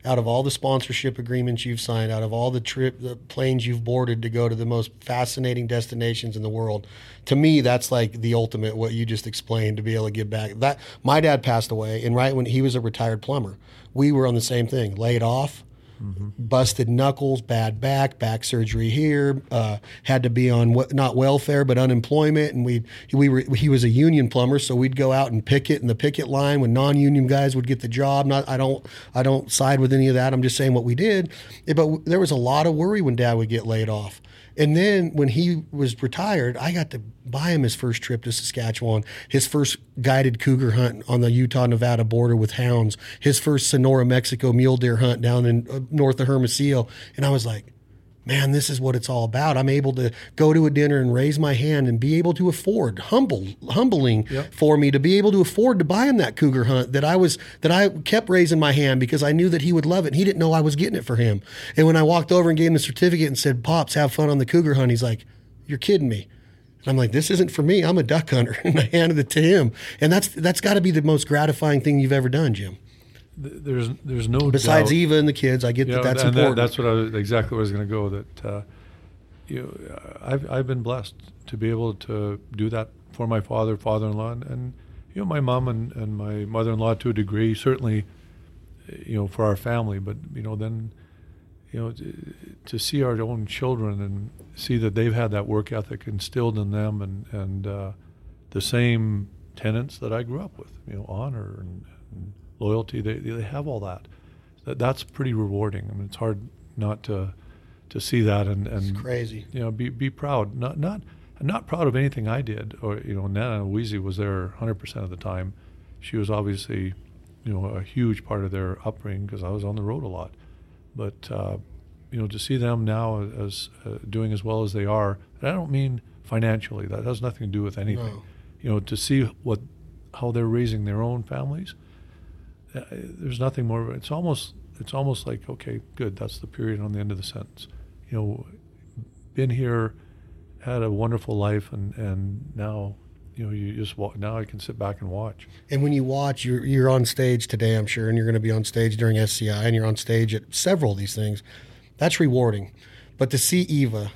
out of all the sponsorship agreements you've signed, out of all the trip the planes you've boarded to go to the most fascinating destinations in the world. To me, that's like the ultimate what you just explained to be able to give back. That my dad passed away, and right when he was a retired plumber, we were on the same thing, laid off. Busted knuckles, bad back, back surgery here. Uh, had to be on not welfare but unemployment, and we we were he was a union plumber, so we'd go out and picket in the picket line when non-union guys would get the job. Not I don't I don't side with any of that. I'm just saying what we did. But there was a lot of worry when Dad would get laid off. And then when he was retired, I got to buy him his first trip to Saskatchewan, his first guided cougar hunt on the Utah Nevada border with hounds, his first Sonora, Mexico mule deer hunt down in uh, north of Hermosillo. And I was like, man, this is what it's all about. I'm able to go to a dinner and raise my hand and be able to afford humble, humbling Yep. for me to be able to afford to buy him that cougar hunt that I was that I kept raising my hand because I knew that he would love it. And he didn't know I was getting it for him. And when I walked over and gave him the certificate and said, "Pops, have fun on the cougar hunt," he's like, "You're kidding me." And I'm like, "This isn't for me. I'm a duck hunter." And I handed it to him. And that's that's got to be the most gratifying thing you've ever done, Jim. Th- there's there's no Besides doubt. Eva and the kids, I get You that know, that's and that- important. that's what I was, exactly where I was going to go. That uh, you know, I've I've been blessed to be able to do that for my father, father-in-law, and, and you know my mom and, and my mother-in-law to a degree. Certainly, you know, for our family, but you know then. You know, to, to see our own children and see that they've had that work ethic instilled in them, and and uh, the same tenets that I grew up with. You know, honor and, and loyalty. They they have all that. that, that's pretty rewarding. I mean, it's hard not to to see that and, and it's crazy. You know, be be proud. Not not I'm not proud of anything I did. Or you know, Nana Weezy was there 100 percent of the time. She was obviously, you know, a huge part of their upbringing because I was on the road a lot. But uh, you know, to see them now as uh, doing as well as they are, and I don't mean financially. That has nothing to do with anything. No. You know, to see what how they're raising their own families. Uh, there's nothing more. It's almost it's almost like okay, good. That's the period on the end of the sentence. You know, been here, had a wonderful life, and and now you know you just walk, now I can sit back and watch. And when you watch, you're you're on stage today, I'm sure, and you're going to be on stage during SCI, and you're on stage at several of these things. That's rewarding. But to see Eva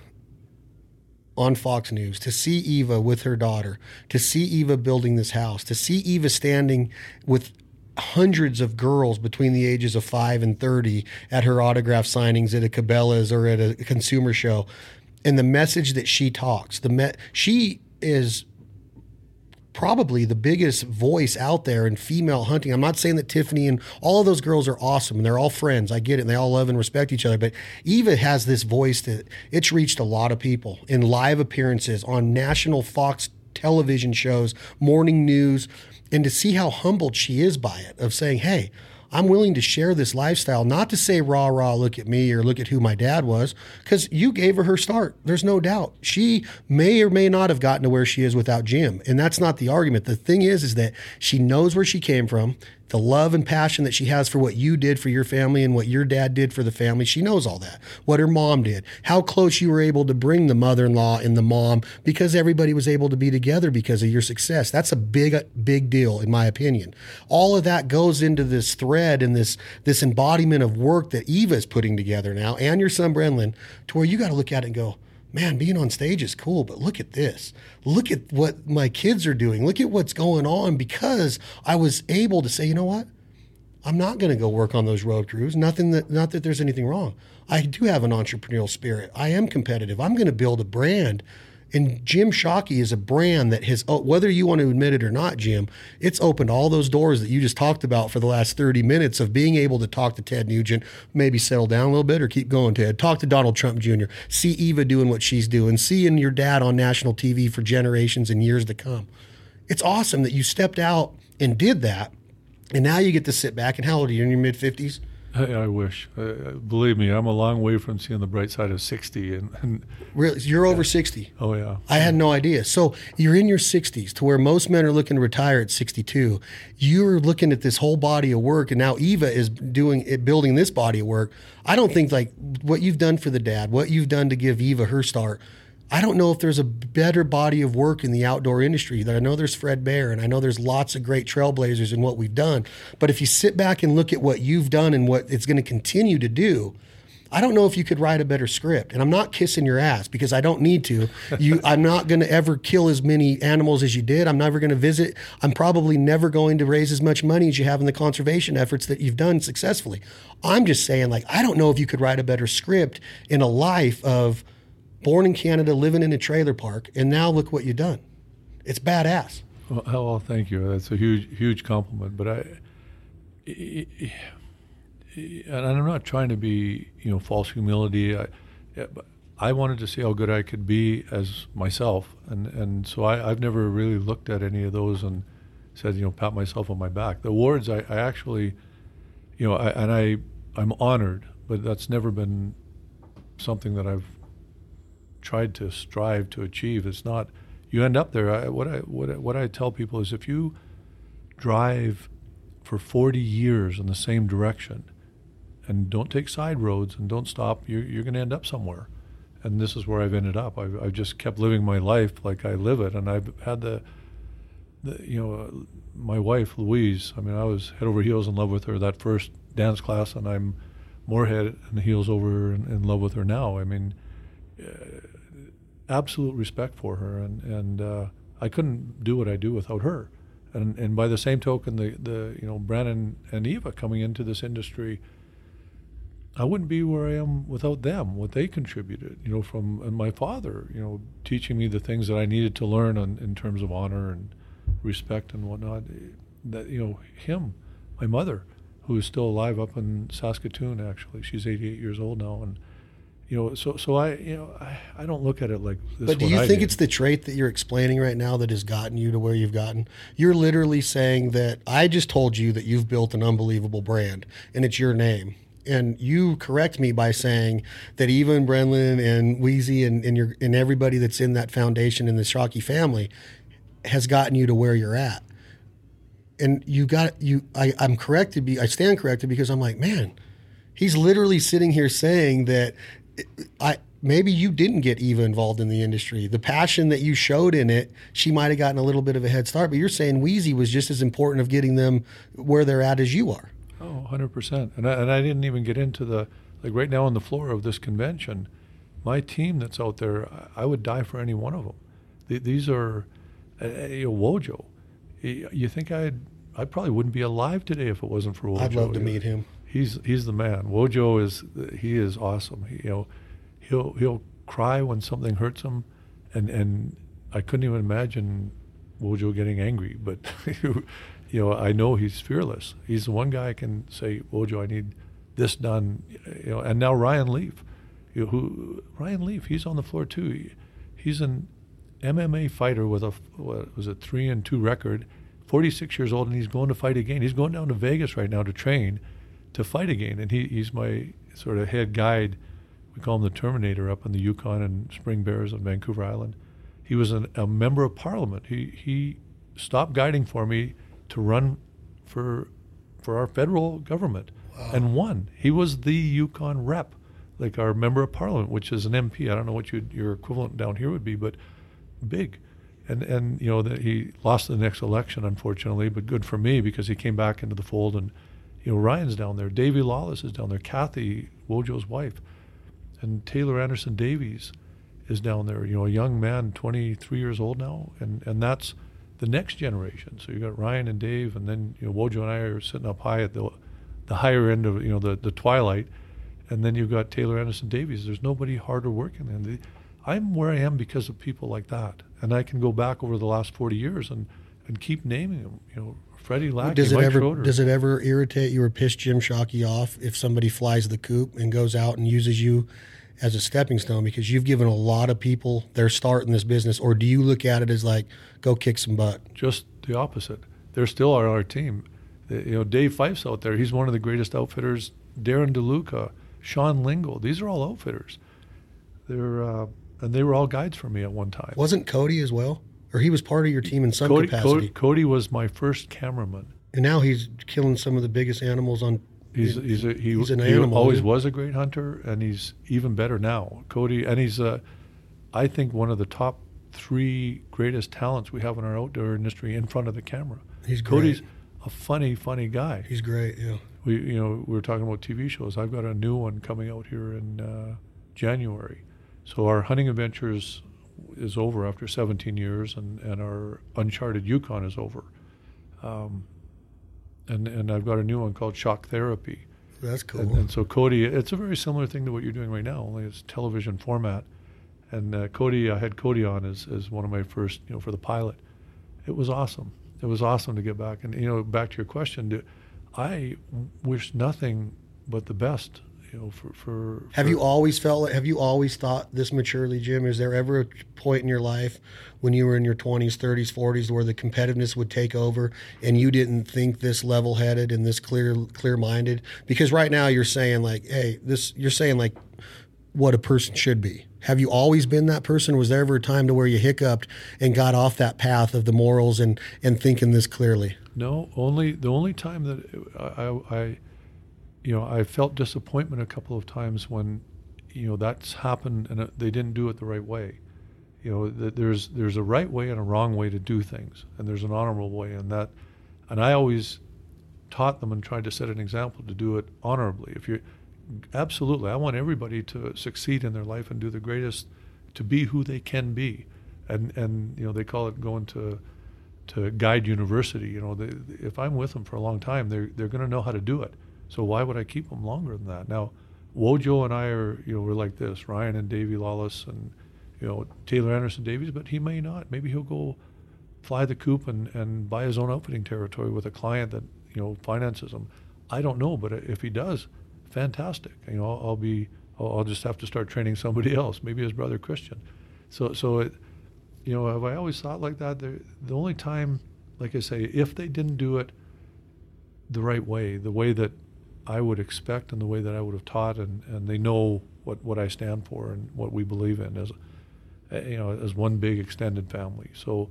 on Fox News, to see Eva with her daughter, to see Eva building this house, to see Eva standing with hundreds of girls between the ages of 5 and 30 at her autograph signings at a Cabela's or at a consumer show and the message that she talks the she is probably the biggest voice out there in female hunting. I'm not saying that Tiffany and all of those girls are awesome and they're all friends. I get it. And they all love and respect each other. But Eva has this voice that it's reached a lot of people in live appearances on national Fox television shows, morning news, and to see how humbled she is by it of saying, hey, I'm willing to share this lifestyle, not to say rah rah, look at me or look at who my dad was, because you gave her her start. There's no doubt. She may or may not have gotten to where she is without Jim, and that's not the argument. The thing is, is that she knows where she came from the love and passion that she has for what you did for your family and what your dad did for the family. She knows all that. What her mom did, how close you were able to bring the mother in law and the mom because everybody was able to be together because of your success. That's a big, big deal, in my opinion. All of that goes into this thread and this, this embodiment of work that Eva is putting together now and your son, Branlin, to where you got to look at it and go, man, being on stage is cool, but look at this. Look at what my kids are doing. Look at what's going on because I was able to say, you know what? I'm not going to go work on those road crews. Nothing that, not that there's anything wrong. I do have an entrepreneurial spirit. I am competitive. I'm going to build a brand and Jim Shockey is a brand that has, oh, whether you want to admit it or not, Jim, it's opened all those doors that you just talked about for the last 30 minutes of being able to talk to Ted Nugent, maybe settle down a little bit or keep going, Ted. Talk to Donald Trump Jr., see Eva doing what she's doing, seeing your dad on national TV for generations and years to come. It's awesome that you stepped out and did that. And now you get to sit back. And how old are you? In your mid 50s? I, I wish. Uh, believe me, I'm a long way from seeing the bright side of 60. And, and really, you're over 60. Oh yeah. I had no idea. So you're in your 60s, to where most men are looking to retire at 62. You're looking at this whole body of work, and now Eva is doing it, building this body of work. I don't think like what you've done for the dad, what you've done to give Eva her start I don't know if there's a better body of work in the outdoor industry. That I know there's Fred Bear, and I know there's lots of great trailblazers in what we've done. But if you sit back and look at what you've done and what it's going to continue to do, I don't know if you could write a better script. And I'm not kissing your ass because I don't need to. You, I'm not going to ever kill as many animals as you did. I'm never going to visit. I'm probably never going to raise as much money as you have in the conservation efforts that you've done successfully. I'm just saying, like, I don't know if you could write a better script in a life of – born in Canada, living in a trailer park, and now look what you've done. It's badass. Well, well thank you. That's a huge, huge compliment. But I, and I'm not trying to be, you know, false humility. I, I wanted to see how good I could be as myself, and and so I, I've never really looked at any of those and said, you know, pat myself on my back. The awards, I, I actually, you know, I, and I, I'm honored, but that's never been something that I've tried to strive to achieve. It's not you end up there. I, what I what what I tell people is if you drive for 40 years in the same direction and don't take side roads and don't stop, you're, you're going to end up somewhere. And this is where I've ended up. I've, I've just kept living my life like I live it, and I've had the, the you know, my wife Louise. I mean, I was head over heels in love with her that first dance class, and I'm more head and heels over in, in love with her now. I mean, uh, absolute respect for her, and and uh, I couldn't do what I do without her. And and by the same token, the the you know Branlin and Eva coming into this industry, I wouldn't be where I am without them. What they contributed, you know, from my father, you know, teaching me the things that I needed to learn on, in terms of honor and respect and whatnot. That you know him, my mother. who is still alive up in Saskatoon. Actually, she's 88 years old now, and you know, so so I you know I, I don't look at it like this. But do you I think did. it's the trait that you're explaining right now that has gotten you to where you've gotten? You're literally saying that I just told you that you've built an unbelievable brand and it's your name. And you correct me by saying that even Branlin and Wheezy and, and your and everybody that's in that foundation in the Shockey family has gotten you to where you're at. And you got you I, I'm corrected be I stand corrected because I'm like, man, he's literally sitting here saying that I maybe you didn't get Eva involved in the industry. The passion that you showed in it, she might have gotten a little bit of a head start. But you're saying Wheezy was just as important of getting them where they're at as you are. Oh, 100%. And I, and I didn't even get into the, like right now on the floor of this convention, my team that's out there, I, would die for any one of them. Th- these are, uh, you know, Wojo. You think I'd, I probably wouldn't be alive today if it wasn't for Wojo. I'd love to meet him. He's he's the man. Wojo is he is awesome. He, you know, he'll he'll cry when something hurts him, and and I couldn't even imagine Wojo getting angry. But you know, I know he's fearless. He's the one guy I can say, Wojo, I need this done. You know, and now Ryan Leef, you know, who Ryan Leef, he's on the floor too. He, he's an MMA fighter with a what was it three and two record, 46 years old, and he's going to fight again. He's going down to Vegas right now to train to fight again, and he, he's my sort of head guide. We call him the Terminator up in the Yukon and Spring Bears on Vancouver Island. He was an, a member of Parliament. He he stopped guiding for me to run for for our federal government and won. He was the Yukon rep, like our member of Parliament, which is an MP. I don't know what you, your equivalent down here would be, but big. And and you know that he lost the next election, unfortunately, but good for me because he came back into the fold. And you know Ryan's down there, Davy Lawless is down there, Kathy Wojo's wife, and Taylor Anderson Davies is down there. You know, a young man, 23 years old now, and and that's the next generation. So you got Ryan and Dave, and then you know Wojo and I are sitting up high at the the higher end of you know the the twilight, and then you've got Taylor Anderson Davies. There's nobody harder working than the. I'm where I am because of people like that, and I can go back over the last 40 years and and keep naming them. You know, Freddie Lackey, does it Mike ever Schroeder. does it ever irritate you or piss Jim Shockey off if somebody flies the coop and goes out and uses you as a stepping stone because you've given a lot of people their start in this business, or do you look at it as like go kick some butt? just the opposite. They're still on our team. You know, Dave Fife's out there. He's one of the greatest outfitters. Darren DeLuca, Sean Lingle. These are all outfitters. They're uh, and they were all guides for me at one time. Wasn't Cody as well, or he was part of your team in some Cody, capacity? Cody, Cody was my first cameraman. And now he's killing some of the biggest animals on. He's he's a, he, He's an he animal, always he? was a great hunter, and he's even better now. Cody, and he's uh, I think one of the top three greatest talents we have in our outdoor industry in front of the camera. He's Cody's great. a funny, funny guy. He's great. Yeah. we you know we were talking about TV shows. I've got a new one coming out here in uh, January. So our hunting adventures is over after 17 years, and, and our Uncharted Yukon is over. Um, and and I've got a new one called Shock Therapy. That's cool. And, and so Cody, it's a very similar thing to what you're doing right now, only it's television format. And uh, Cody, I had Cody on as, as one of my first, you know, for the pilot. It was awesome. It was awesome to get back. And you know, back to your question, do, I wish nothing but the best, you know, for for. Have for- you always felt? like- Have you always thought this maturely, Jim? Is there ever a point in your life when you were in your twenties, thirties, forties, where the competitiveness would take over, and you didn't think this level-headed and this clear, clear-minded? Because right now you're saying like, hey, this. You're saying like what a person should be. Have you always been that person? Was there ever a time to where you hiccuped and got off that path of the morals and and thinking this clearly? No, only the only time that I, I, I, you know, I felt disappointment a couple of times when, you know, that's happened and they didn't do it the right way. You know, that there's there's a right way and a wrong way to do things, and there's an honorable way, and that, and I always taught them and tried to set an example to do it honorably. If you, absolutely, I want everybody to succeed in their life and do the greatest, to be who they can be, and and you know they call it going to to guide university. You know, they, if I'm with them for a long time, they're they're going to know how to do it. So why would I keep them longer than that? Now, Wojo and I are you know we're like this. Ryan and Davey Lawless and you know Taylor Anderson Davies, but he may not. Maybe he'll go fly the coop and, and buy his own outfitting territory with a client that you know finances him. I don't know, but if he does, fantastic. You know, I'll, I'll be. I'll, I'll, just have to start training somebody else, maybe his brother Christian. So, so it, you know, have I always thought like that? The, the only time, like I say, if they didn't do it the right way, the way that I would expect and the way that I would have taught, and, and they know what, what I stand for and what we believe in as, eh, you know, as one big extended family. So,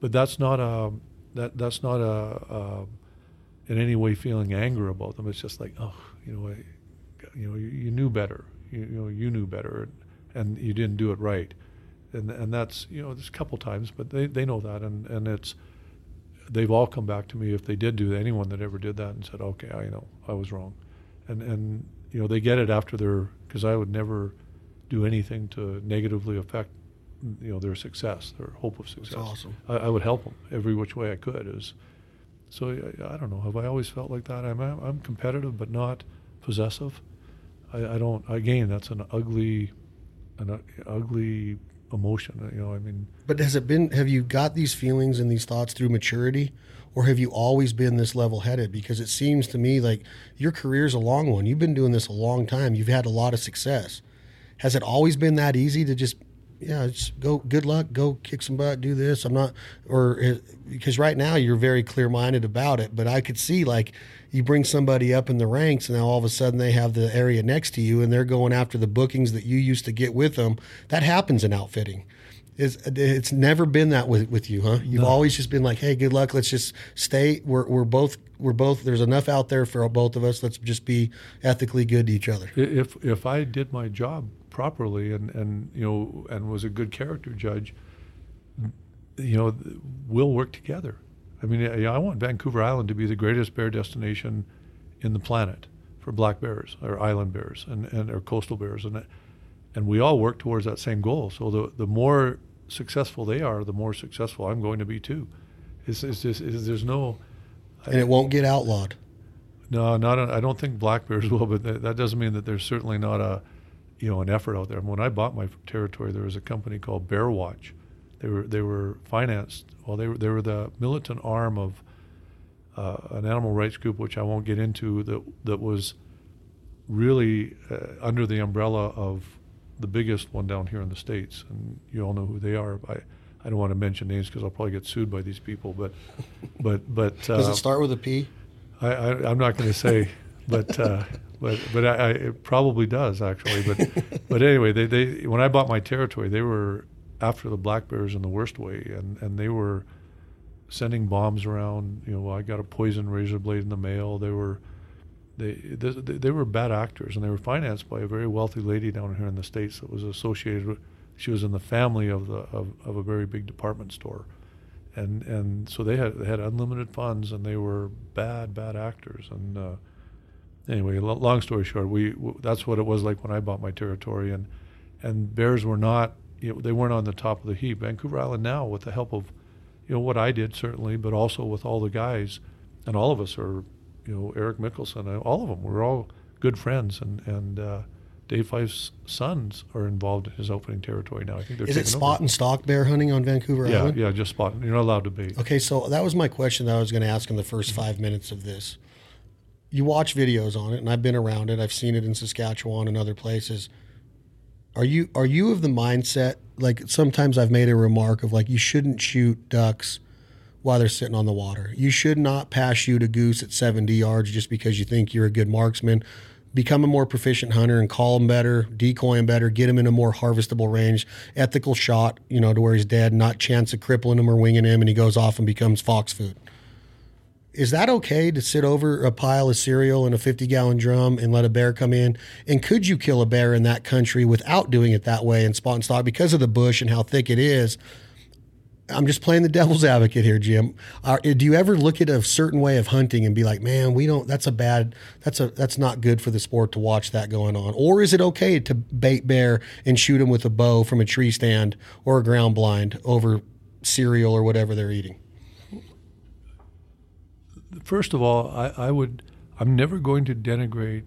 but that's not a that that's not a, a in any way feeling anger about them. It's just like, oh, you know, I, you know, you, you knew better. You, you, know, you knew better, and, and you didn't do it right. And and that's you know, there's a couple times, but they, they know that, and, and it's they've all come back to me if they did do that, anyone that ever did that and said, okay, I know I was wrong, and and you know they get it after their because I would never do anything to negatively affect you know their success, their hope of success. That's awesome. I, I would help them every which way I could. Is so I, I, don't know. Have I always felt like that? I'm I'm competitive, but not possessive. I, I don't. Again, that's an ugly, an ugly emotion. You know, I mean. But has it been? Have you got these feelings and these thoughts through maturity, or have you always been this level-headed? Because it seems to me like your career's a long one. You've been doing this a long time. You've had a lot of success. Has it always been that easy to just yeah, just go. Good luck. Go kick some butt. Do this. I'm not, or eh, because right now you're very clear minded about it. But I could see like you bring somebody up in the ranks, and now all of a sudden they have the area next to you, and they're going after the bookings that you used to get with them. That happens in outfitting. It's, it's never been that with, with you, huh? You've no. always just been like, hey, good luck. Let's just stay. We're, we're both we're both. There's enough out there for both of us. Let's just be ethically good to each other. If if I did my job properly and, and you know and was a good character judge, you know, we'll work together. I mean, I want Vancouver Island to be the greatest bear destination in the planet for black bears or island bears and, and or coastal bears and and we all work towards that same goal. So the the more successful they are, the more successful I'm going to be too. It's, it's just it's, there's no and it won't get outlawed. No, not I don't think black bears will, but that, that doesn't mean that there's certainly not a you know an effort out there. when I bought my territory, there was a company called Bear Watch. They were they were financed. Well, they were they were the militant arm of uh, an animal rights group, which I won't get into. That that was really uh, under the umbrella of the biggest one down here in the states, and you all know who they are. I I don't want to mention names because I'll probably get sued by these people, but but but uh, does it start with a P? I, I am not going to say, but uh, but but I, I, it probably does actually. But but anyway, they, they when I bought my territory, they were after the black bears in the worst way, and and they were sending bombs around. You know, I got a poison razor blade in the mail. They were they, they they were bad actors, and they were financed by a very wealthy lady down here in the states that was associated with. She was in the family of the of, of a very big department store, and and so they had they had unlimited funds, and they were bad bad actors, and uh, anyway, long story short, we that's what it was like when I bought my territory, and and bears were not you know, they weren't on the top of the heap. Vancouver Island now, with the help of you know what I did certainly, but also with all the guys, and all of us are you know Eric Mickelson, all of them. We're all good friends, and and uh, Dave Fife's sons are involved in his opening territory now. I think they're is it spot over. and stock bear hunting on Vancouver yeah, Island? Yeah, just spot. You're not allowed to bait. Okay, so that was my question that I was going to ask in the first five minutes of this you watch videos on it, and I've been around it. I've seen it in Saskatchewan and other places. Are you are you of the mindset like sometimes I've made a remark of like you shouldn't shoot ducks while they're sitting on the water. You should not pass shoot a goose at 70 yards just because you think you're a good marksman. Become a more proficient hunter and call him better, decoy him better, get him in a more harvestable range, ethical shot, you know, to where he's dead, not chance of crippling him or winging him and he goes off and becomes fox food is that okay to sit over a pile of cereal in a 50 gallon drum and let a bear come in? And could you kill a bear in that country without doing it that way and spot and stalk because of the bush and how thick it is? I'm just playing the devil's advocate here, Jim. Uh, do you ever look at a certain way of hunting and be like, "Man, we don't. That's a bad. That's a. That's not good for the sport to watch that going on." Or is it okay to bait bear and shoot them with a bow from a tree stand or a ground blind over cereal or whatever they're eating? First of all, I, I would, I'm never going to denigrate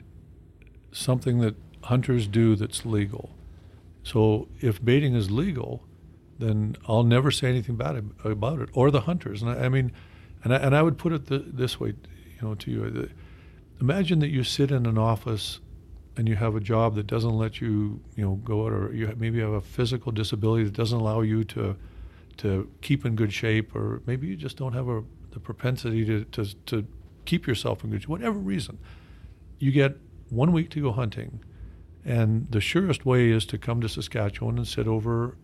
something that hunters do that's legal. So if baiting is legal, then I'll never say anything bad about it or the hunters. And I, I mean, and I, and I would put it th- this way, you know, to you. imagine that you sit in an office and you have a job that doesn't let you, you know, go out, or you maybe have a physical disability that doesn't allow you to to keep in good shape, or maybe you just don't have a, the propensity to, to to keep yourself in good shape, whatever reason. You get one week to go hunting, and the surest way is to come to Saskatchewan and sit over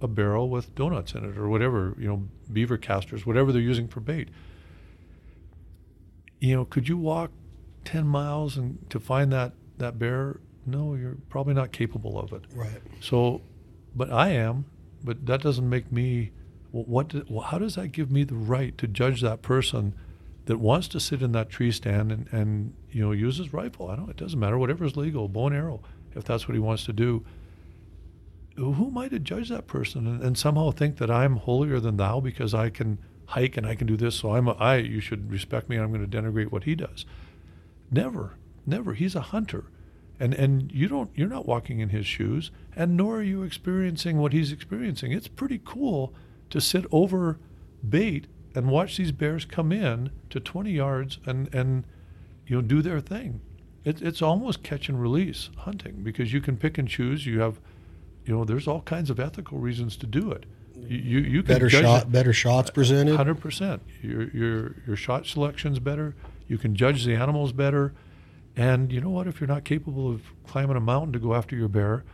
a barrel with donuts in it, or whatever, you know, beaver casters, whatever they're using for bait. You know, could you walk 10 miles and to find that that bear no you're probably not capable of it Right. so but i am but that doesn't make me what how does that give me the right to judge that person that wants to sit in that tree stand and, and you know use his rifle i don't it doesn't matter whatever is legal bow and arrow if that's what he wants to do who am i to judge that person and, and somehow think that i'm holier than thou because i can hike and i can do this so i'm a, i you should respect me and i'm going to denigrate what he does Never, never. He's a hunter, and and you don't. You're not walking in his shoes, and nor are you experiencing what he's experiencing. It's pretty cool to sit over bait and watch these bears come in to 20 yards and and you know do their thing. It, it's almost catch and release hunting because you can pick and choose. You have, you know, there's all kinds of ethical reasons to do it. You you, Better shot, better shots presented. Hundred percent. Your your your shot selection's better. You can judge the animals better, and you know what? If you're not capable of climbing a mountain to go after your bear,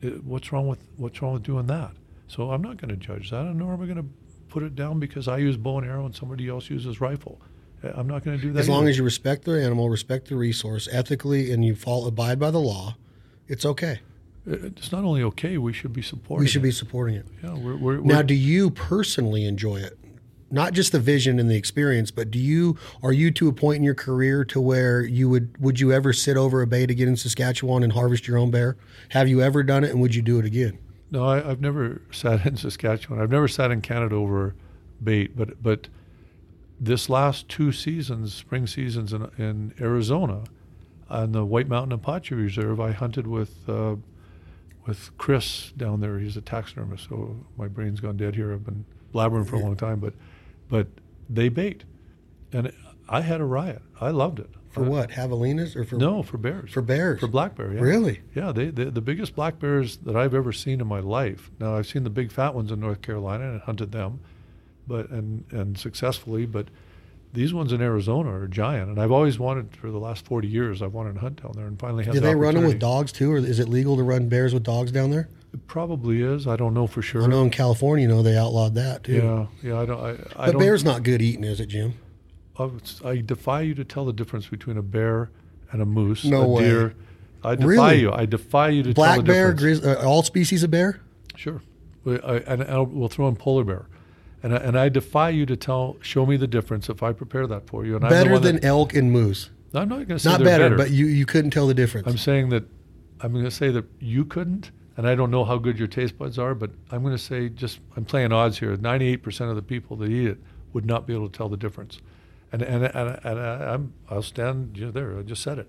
it, what's wrong with what's wrong with doing that? So I'm not going to judge that, and nor am I going to put it down because I use bow and arrow and somebody else uses rifle. I'm not going to do that. As long either. as you respect the animal, respect the resource ethically, and you follow, abide by the law, it's okay. Uh, it's not only okay, we should be supporting. We should it. be supporting it. Yeah, we're, we're, Now, we're- do you personally enjoy it? Not just the vision and the experience, but do you are you to a point in your career to where you would would you ever sit over a bay to get in Saskatchewan and harvest your own bear? Have you ever done it, and would you do it again? No, I, I've never sat in Saskatchewan. I've never sat in Canada over bait, but but this last two seasons, spring seasons in, in Arizona, on the White Mountain Apache Reserve, I hunted with uh, with Chris down there. He's a taxidermist, so my brain's gone dead here. I've been blabbering for a long time, but but they bait, and I had a riot. I loved it. For I- what? Javelinas or for No, for bears. for bears? For black bear, yeah. Really? Yeah, they, they the biggest black bears that I've ever seen in my life. Now I've seen the big fat ones in North Carolina and hunted them, but and and successfully. But these ones in Arizona are giant, and I've always wanted for the last forty years. I've wanted to hunt down there, and finally had. Do the they run them with dogs too, or is it legal to run bears with dogs down there? It probably is. I don't know for sure. I know in California, you know, they outlawed that too. Yeah, yeah. I don't. I, I but don't. bear's not good eating, is it, Jim? I defy you to tell the difference between a bear and a moose, No a way. deer. I defy Really? you. I defy you to tell Black the bear, difference. grizz, uh, all species of bear. Sure, We- I, and I'll, we'll throw in polar bear, and I, and I defy you to tell, show me the difference if I prepare that for you. And Better than that, elk and moose. I'm not going to say Not they're better, but you, you couldn't tell the difference. I'm saying that I'm going to say that you couldn't, and I don't know how good your taste buds are, but I'm going to say just I'm playing odds here. 98% of the people that eat it would not be able to tell the difference, and and and, and I, I'm I'll stand you know, there. I just said it.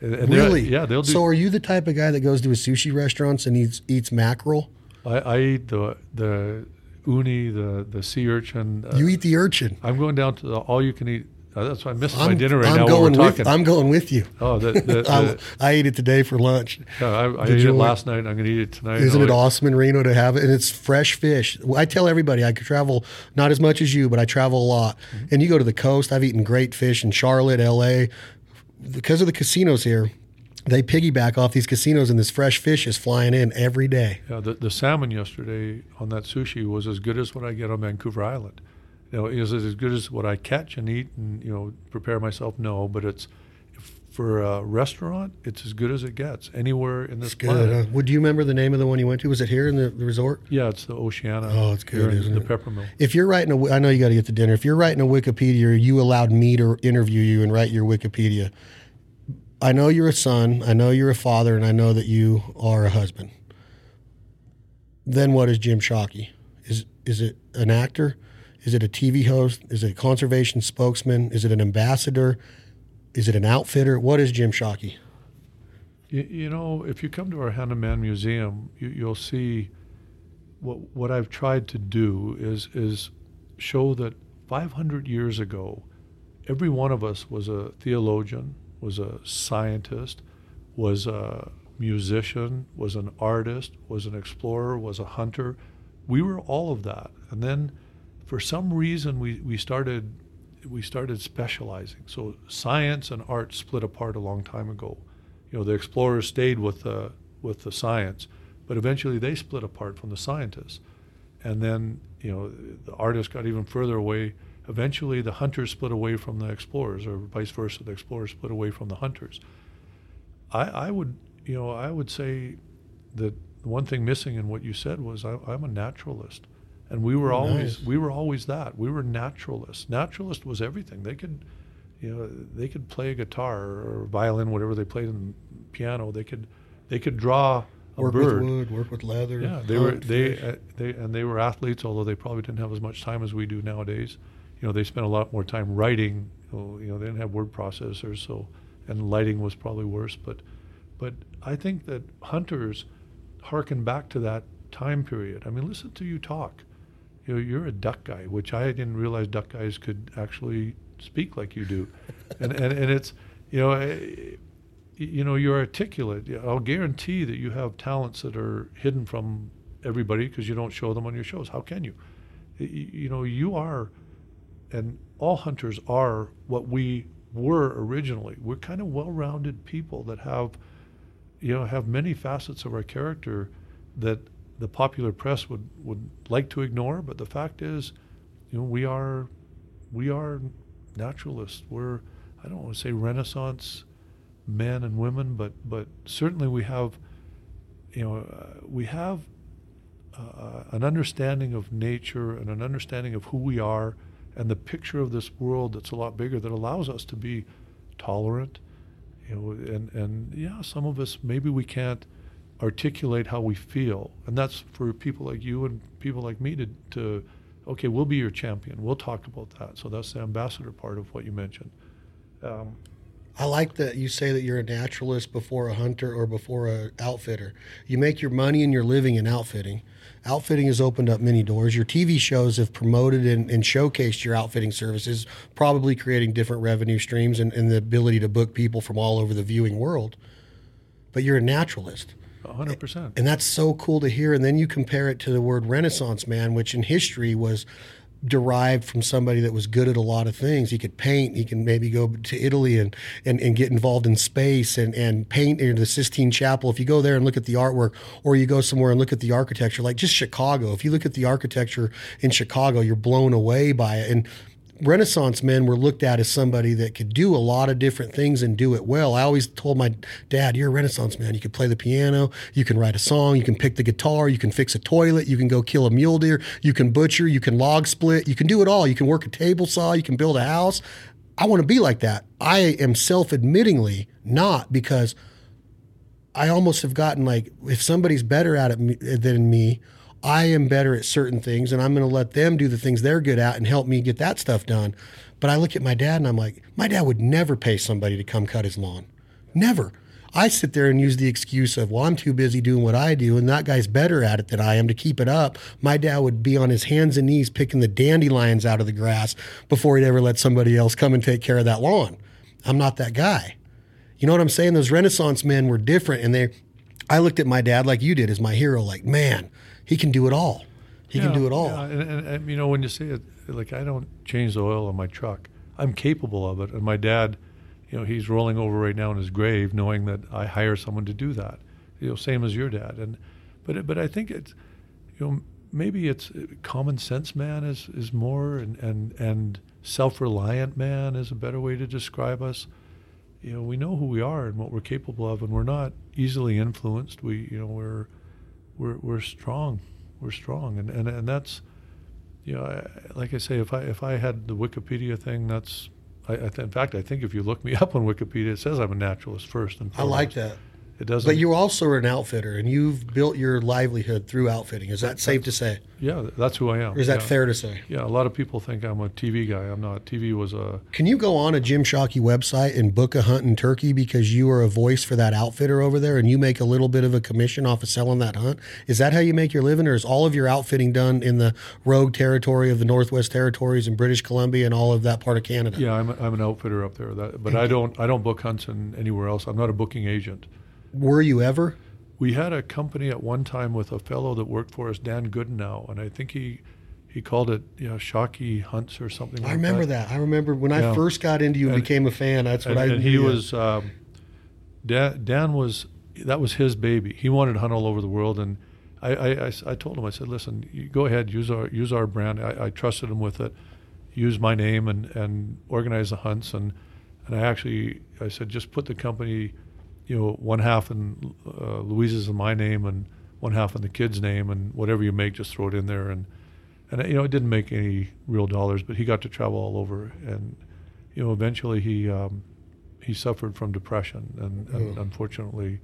And- and really? Yeah, they'll do. So, are you the type of guy that goes to a sushi restaurants and eats eats mackerel? I, I eat the the uni, the the sea urchin. Uh, you eat the urchin. I'm going down to the all you can eat. Uh, that's why I'm missing my I'm, dinner right I'm now. going we're with. I'm going with you. oh, the, the, I, the, I ate it today for lunch. yeah, I, I ate it last night. and I'm going to eat it tonight. Isn't it eat- awesome in Reno to have it? And it's fresh fish. I tell everybody I could travel not as much as you, but I travel a lot. Mm-hmm. And you go to the coast. I've eaten great fish in Charlotte, L.A. Because of the casinos here, they piggyback off these casinos, and this fresh fish is flying in every day. Yeah, the, the salmon yesterday on that sushi was as good as what I get on Vancouver Island. You know, is it as good as what I catch and eat and you know prepare myself? No, but it's for a restaurant, it's as good as it gets anywhere in this It's good. planet. Huh? Would you remember the name of the one you went to? Was it here in the, the resort? Yeah, it's the Oceano. Oh, it's good, isn't the it? Peppermill. If you're writing a, I know you got to get to dinner. If you're writing a Wikipedia, you allowed me to interview you and write your Wikipedia. I know you're a son. I know you're a father, and I know that you are a husband. Then what is Jim Shockey? Is is it an actor? Is it a TV host? Is it a conservation spokesman? Is it an ambassador? Is it an outfitter? What is Jim Shockey? You, you know, if you come to our Hand of Man Museum, you, you'll see what what I've tried to do is is show that 500 years ago, every one of us was a theologian, was a scientist, was a musician, was an artist, was an explorer, was a hunter. We were all of that. And then for some reason we, we started we started specializing. So science and art split apart a long time ago. You know, the explorers stayed with the with the science, but eventually they split apart from the scientists. And then, you know, the artists got even further away. Eventually the hunters split away from the explorers or vice versa, the explorers split away from the hunters. I, I would you know, I would say that the one thing missing in what you said was I, am a naturalist, and we were oh, always nice. we were always that. We were naturalists. Naturalist was everything. They could, you know, they could play a guitar or violin, whatever they played in piano. They could, they could draw a work bird. with wood, work with leather. Yeah, they were they uh, they and they were athletes, although they probably didn't have as much time as we do nowadays. You know, they spent a lot more time writing. You know, they didn't have word processors, so and lighting was probably worse, but but I think that hunters harken back to that time period. I mean, listen to you talk. You know, you're a duck guy, which I didn't realize duck guys could actually speak like you do, and, and and it's you know. Eh, you know you're articulate. I'll guarantee that you have talents that are hidden from everybody because you don't show them on your shows. How can you? You know you are, and all hunters are what we were originally. We're kind of well-rounded people that have you know, have many facets of our character that the popular press would, would like to ignore. But the fact is, you know, we are we are naturalists. We're I don't want to say Renaissance men and women, but but certainly we have you know uh, we have uh, an understanding of nature and an understanding of who we are and the picture of this world that's a lot bigger that allows us to be tolerant you know, and, and yeah, some of us maybe we can't articulate how we feel, and that's for people like you and people like me to, to okay, we'll be your champion. We'll talk about that. So that's the ambassador part of what you mentioned. Um, I like that you say that you're a naturalist before a hunter or before a outfitter. You make your money and your living in outfitting. Outfitting has opened up many doors. Your TV shows have promoted and, and showcased your outfitting services, probably creating different revenue streams and, and the ability to book people from all over the viewing world. But you're a naturalist. 100%. And that's so cool to hear. And then you compare it to the word Renaissance man, which in history was derived from somebody that was good at a lot of things. He could paint. He can maybe go to Italy and, and, and get involved in space and, and paint in the Sistine Chapel. If you go there and look at the artwork, or you go somewhere and look at the architecture, like just Chicago, if you look at the architecture in Chicago, you're blown away by it. And Renaissance men were looked at as somebody that could do a lot of different things and do it well. I always told my dad, You're a Renaissance man. You can play the piano, you can write a song, you can pick the guitar, you can fix a toilet, you can go kill a mule deer, you can butcher, you can log split, you can do it all. You can work a table saw, you can build a house. I want to be like that. I am self admittingly not because I almost have gotten like, if somebody's better at it than me, I am better at certain things and I'm going to let them do the things they're good at and help me get that stuff done. But I look at my dad and I'm like, my dad would never pay somebody to come cut his lawn. Never. I sit there and use the excuse of, well, I'm too busy doing what I do, and that guy's better at it than I am to keep it up. My dad would be on his hands and knees picking the dandelions out of the grass before he'd ever let somebody else come and take care of that lawn. I'm not that guy. You know what I'm saying? Those Renaissance men were different, and they. I looked at my dad like you did as my hero, like, man, he can do it all. He yeah, can do it all. Yeah. And, and, and, you know, when you say it, like I don't change the oil on my truck. I'm capable of it. And my dad, you know, he's rolling over right now in his grave, knowing that I hire someone to do that. You know, same as your dad. And but but I think it's, you know, maybe it's uh, common sense man is is more and and and self reliant man is a better way to describe us. You know, we know who we are and what we're capable of, and we're not easily influenced. We you know we're we're we're strong. We're strong, and and and that's you know, I, like I say, if I if I had the Wikipedia thing, that's I, I th- in fact I think if you look me up on Wikipedia, it says I'm a naturalist first and foremost. I like that. It doesn't. But you also are an outfitter, and you've built your livelihood through outfitting. Is that safe to say? yeah, that's who I am. Or is that yeah. fair to say? Yeah, a lot of people think I'm a TV guy. I'm not. TV was a Can you go on a Jim Shockey website and book a hunt in Turkey because you are a voice for that outfitter over there and you make a little bit of a commission off of selling that hunt? Is that how you make your living, or is all of your outfitting done in the rogue territory of the Northwest Territories and British Columbia and all of that part of Canada? yeah. I'm, a, I'm an outfitter up there. That, but I don't I don't book hunts in anywhere else. I'm not a booking agent. Were you ever? We had a company at one time with a fellow that worked for us, Dan Goodenow, and I think he he called it you know Shockey Hunts or something. I like remember that. I remember when I first got into you and, And- became a fan. That's what and, I and he knew. was um, Dan, Dan was that was his baby. He wanted to hunt all over the world, and I I told him I said, listen, you go ahead, use our use our brand. I, I trusted him with it. Use my name and and organize the hunts, and and I actually I said just put the company, you know, one half in uh, Louise's and my name, and one half in the kid's name, and whatever you make, just throw it in there, and and you know it didn't make any real dollars, but he got to travel all over, and you know eventually he um, he suffered from depression and, and Oh. unfortunately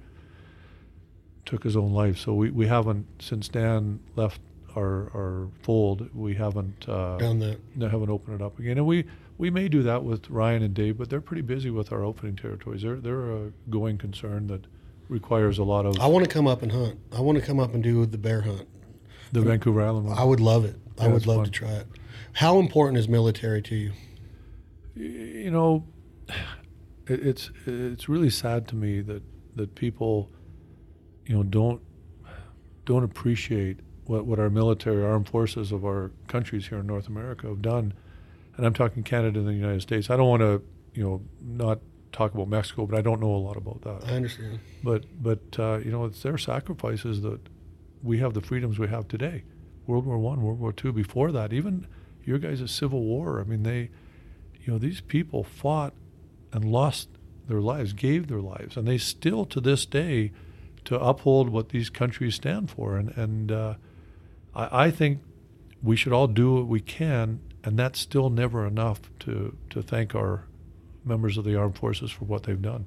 took his own life. So we, we haven't since Dan left our our fold, we haven't uh, done that. no, haven't opened it up again, and we we may do that with Ryan and Dave, but they're pretty busy with our opening territories. They're they're a going concern that requires a lot of I want to come up and hunt. I want to come up and do the bear hunt. the Vancouver Island one. I would love it. I would love fun. to try it. How important is military to you? you know, it, it's it's really sad to me that that people, you know, don't don't appreciate what, what our military, armed forces of our countries here in North America have done, and I'm talking Canada and the United States. I don't want to, you know, not talk about Mexico, but I don't know a lot about that. I understand. But but uh, you know, it's their sacrifices that we have the freedoms we have today. World War One, World War Two. Before that, even your guys' Civil War. I mean, they, you know, these people fought and lost their lives, gave their lives, and they still to this day to uphold what these countries stand for. And and uh, I, I think we should all do what we can, and that's still never enough to to thank our members of the armed forces for what they've done.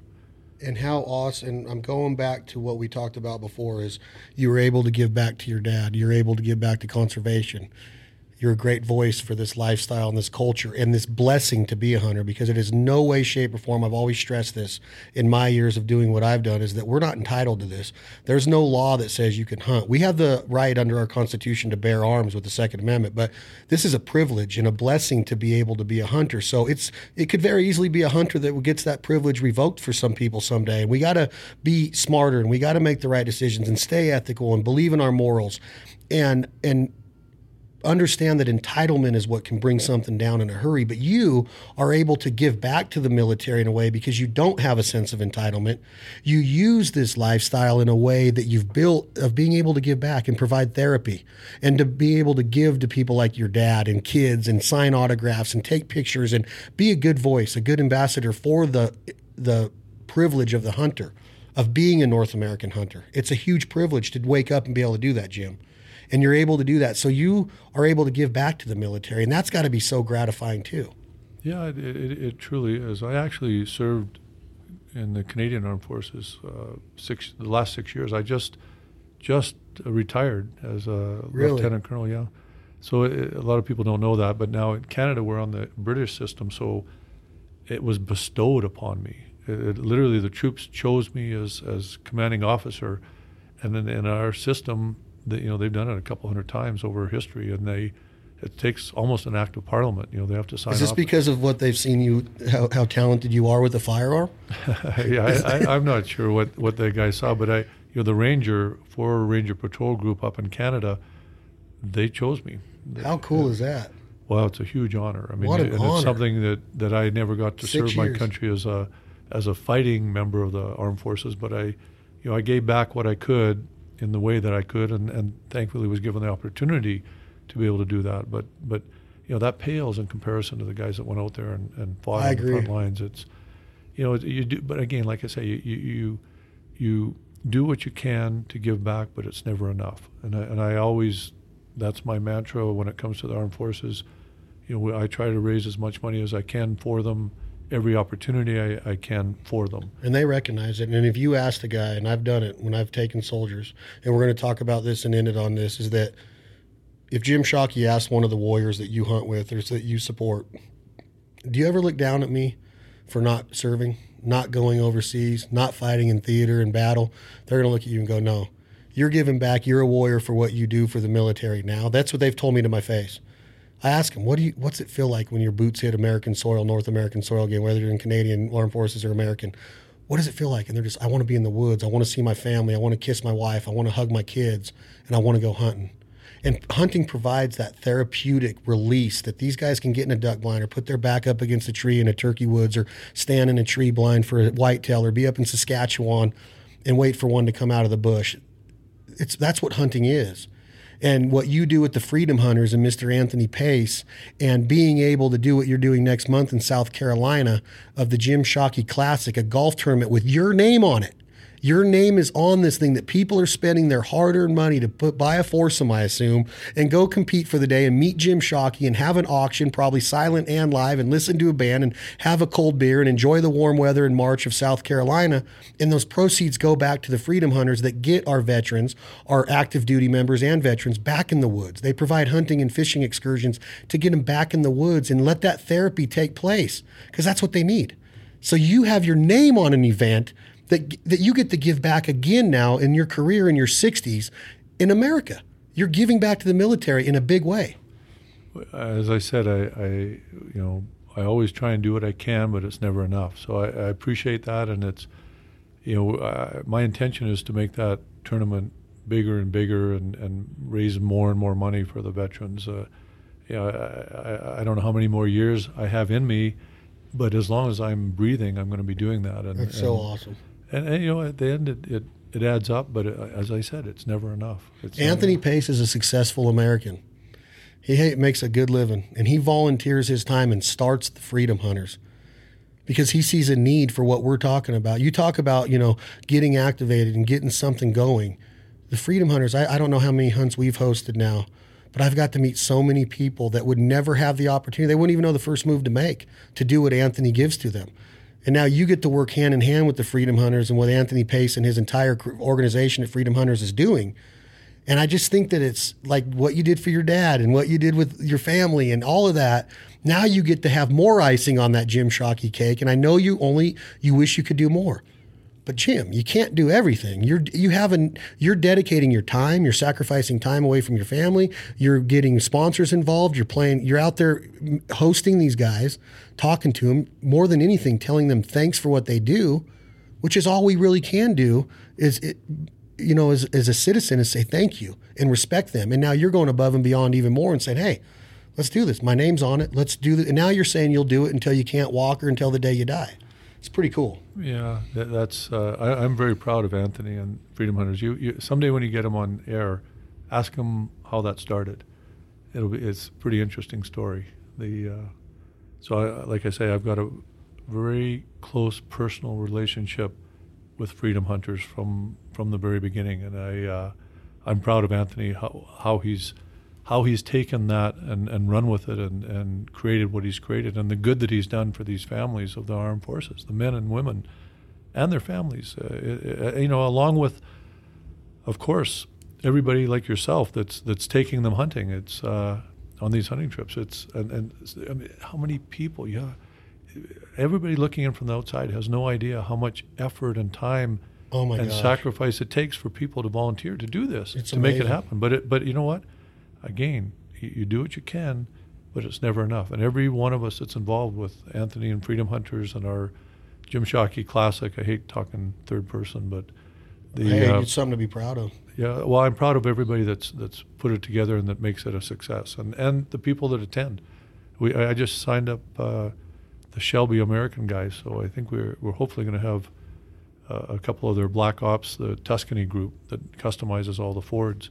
And how awesome! And I'm going back to what we talked about before: is you were able to give back to your dad. You're able to give back to conservation. You're a great voice for this lifestyle and this culture and this blessing to be a hunter because it is no way, shape, or form. I've always stressed this in my years of doing what I've done is that we're not entitled to this. There's no law that says you can hunt. We have the right under our Constitution to bear arms with the Second Amendment, but this is a privilege and a blessing to be able to be a hunter. So it's it could very easily be a hunter that gets that privilege revoked for some people someday. And we got to be smarter and we got to make the right decisions and stay ethical and believe in our morals and and understand that entitlement is what can bring something down in a hurry, but you are able to give back to the military in a way because you don't have a sense of entitlement. You use this lifestyle in a way that you've built of being able to give back and provide therapy and to be able to give to people like your dad and kids and sign autographs and take pictures and be a good voice, a good ambassador for the the privilege of the hunter, of being a North American hunter. It's a huge privilege to wake up and be able to do that, Jim and you're able to do that. So you are able to give back to the military, and that's got to be so gratifying too. Yeah, it, it, it truly is. I actually served in the Canadian Armed Forces uh, six the last six years. I just just retired as a Really? lieutenant colonel. Yeah, so it, a lot of people don't know that, but now in Canada we're on the British system, so it was bestowed upon me. It, it- literally, the troops chose me as as commanding officer, and then in our system, the, you know, they've done it a couple hundred times over history, and they. It takes almost an act of parliament. You know, they have to sign Is this because of what they've seen you, how, how talented you are with a firearm? yeah, I, I'm not sure what, what that guy saw, but I, you know, the ranger, for ranger patrol group up in Canada, they chose me. How cool is that? Wow, it's a huge honor. I mean, What an and honor. it's something that, that I never got to Six serve my country as a as a fighting member of the armed forces, but I, you know, I gave back what I could in the way that I could, and, and thankfully was given the opportunity to be able to do that. But but you know that pales in comparison to the guys that went out there and, and fought I on agree. the front lines. It's you know you do, but again, like I say, you you you, do what you can to give back, but it's never enough. And I, and I always that's my mantra when it comes to the armed forces. You know, I try to raise as much money as I can for them every opportunity I, I can for them. And they recognize it. And if you ask the guy, and I've done it when I've taken soldiers, and we're going to talk about this and end it on this, is that if Jim Shockey asked one of the warriors that you hunt with or that you support, do you ever look down at me for not serving, not going overseas, not fighting in theater and battle? They're going to look at you and go, no, you're giving back. You're a warrior for what you do for the military now. That's what they've told me to my face. I ask them, what do you, what's it feel like when your boots hit American soil, North American soil again, whether you're in Canadian armed forces or American? What does it feel like? And they're just, I want to be in the woods. I want to see my family. I want to kiss my wife. I want to hug my kids, and I want to go hunting. And hunting provides that therapeutic release that these guys can get in a duck blind or put their back up against a tree in a turkey woods or stand in a tree blind for a whitetail or be up in Saskatchewan and wait for one to come out of the bush. It's that's what hunting is. And what you do with the Freedom Hunters and Mr. Anthony Pace, and being able to do what you're doing next month in South Carolina of the Jim Shockey Classic, a golf tournament with your name on it. Your name is on this thing that people are spending their hard-earned money to put buy a foursome, I assume, and go compete for the day and meet Jim Shockey and have an auction, probably silent and live, and listen to a band and have a cold beer and enjoy the warm weather in March of South Carolina. And those proceeds go back to the Freedom Hunters that get our veterans, our active duty members and veterans back in the woods. They provide hunting and fishing excursions to get them back in the woods and let that therapy take place because that's what they need. So you have your name on an event that that you get to give back again now in your career in your 60s in America. You're giving back to the military in a big way. As I said, I, I you know I always try and do what I can, but it's never enough. So I, I appreciate that, and it's you know uh, my intention is to make that tournament bigger and bigger and, and raise more and more money for the veterans. Uh, you know, I, I, I don't know how many more years I have in me, but as long as I'm breathing, I'm going to be doing that. And, That's so and, awesome. And, and, you know, at the end, it, it, it adds up. But it, as I said, it's never enough. It's uh, Anthony Pace is a successful American. He makes a good living, and he volunteers his time and starts the Freedom Hunters because he sees a need for what we're talking about. You talk about, you know, getting activated and getting something going. The Freedom Hunters, I, I don't know how many hunts we've hosted now, but I've got to meet so many people that would never have the opportunity. They wouldn't even know the first move to make to do what Anthony gives to them. And now you get to work hand in hand with the Freedom Hunters and what Anthony Pace and his entire organization at Freedom Hunters is doing. And I just think that it's like what you did for your dad and what you did with your family and all of that. Now you get to have more icing on that Jim Shockey cake. And I know you only, you wish you could do more. But Jim, you can't do everything. You're you haven't you're dedicating your time, you're sacrificing time away from your family, you're getting sponsors involved, you're playing you're out there hosting these guys, talking to them, more than anything telling them thanks for what they do, which is all we really can do is it, you know as as a citizen is say thank you and respect them. And now you're going above and beyond even more and saying, "Hey, let's do this. My name's on it. Let's do it." And now you're saying you'll do it until you can't walk or until the day you die it's pretty cool. Yeah, that, that's. Uh, I, am very proud of Anthony and Freedom Hunters. You, you, someday when you get him on air, ask him how that started. It'll be. It's a pretty interesting story. The. Uh, so, I, like I say, I've got a very close personal relationship with Freedom Hunters from from the very beginning, and I. Uh, I'm proud of Anthony how how he's how he's taken that and, and run with it and, and created what he's created and the good that he's done for these families of the armed forces, the men and women and their families. Uh, it, you know, along with, of course, everybody like yourself that's that's taking them hunting. It's uh, on these hunting trips. It's and, and I mean, how many people? Yeah, everybody looking in from the outside has no idea how much effort and time oh and gosh. sacrifice it takes for people to volunteer to do this it's to amazing. make it happen. But it, but you know what? again, you, you, do what you can, but it's never enough. And every one of us that's involved with Anthony and Freedom Hunters and our Jim Shockey Classic, I hate talking third person, but the hey, uh, it's something to be proud of. Yeah, well, I'm proud of everybody that's that's put it together and that makes it a success, and and the people that attend. We I just signed up uh, the Shelby American guys, so I think we're we're hopefully going to have uh, a couple of their Black Ops, the Tuscany group that customizes all the Fords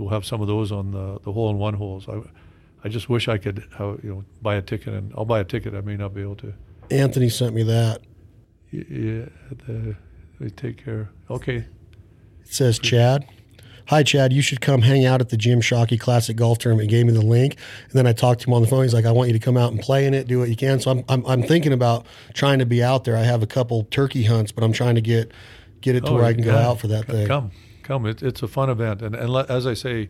we'll have some of those on the the hole in one holes. I, I just wish I could you know buy a ticket and I'll buy a ticket. I may not be able to. Anthony sent me that. Yeah, the, they take care. Okay. It says Chad. "Hi, Chad. You should come hang out at the Jim Shockey Classic Golf Tournament." He gave me the link, and then I talked to him on the phone. He's like, "I want you to come out and play in it, do what you can." So I'm I'm, I'm thinking about trying to be out there. I have a couple turkey hunts, but I'm trying to get get it to Oh, where I can go out for that C- thing. Come, come. It, it's a fun event, and and as I say,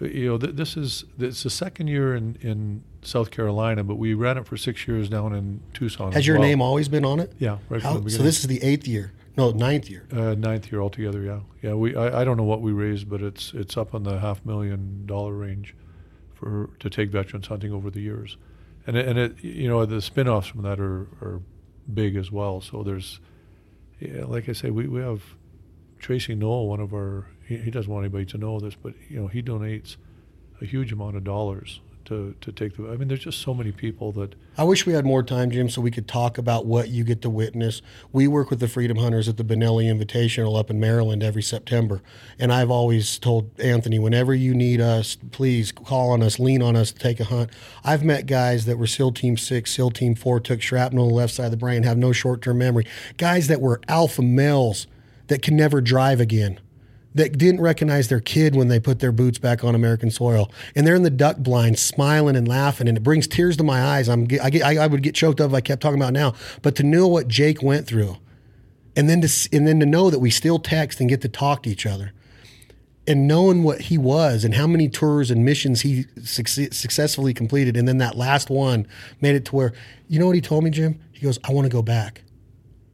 you know, th- this is it's the second year in in South Carolina, but we ran it for six years down in Tucson. Has your well. name always been on it? Yeah, right How- from the so this is the eighth year, no ninth year. Uh, ninth year altogether, yeah, yeah. We I, I don't know what we raised, but it's it's up in the half million dollar range for to take veterans hunting over the years, and it, and it you know the spin-offs from that are are big as well. So there's, yeah, like I say, we we have Tracy Noel, one of our he, he doesn't want anybody to know this, but you know he donates a huge amount of dollars to to take the. I mean, there's just so many people that I wish we had more time, Jim, so we could talk about what you get to witness. We work with the Freedom Hunters at the Benelli Invitational up in Maryland every September. And I've always told Anthony, whenever you need us, please call on us, lean on us to take a hunt. I've met guys that were SEAL Team 6, SEAL Team 4, took shrapnel on the left side of the brain, have no short term memory. Guys that were alpha males that can never drive again that didn't recognize their kid when they put their boots back on American soil, and they're in the duck blind, smiling and laughing, and it brings tears to my eyes. I'm, I, get, I, I would get choked up if I kept talking about now, but to know what Jake went through, and then to and then to know that we still text and get to talk to each other, and knowing what he was and how many tours and missions he succe- successfully completed, and then that last one made it to where, you know what he told me, Jim? He goes, "I want to go back."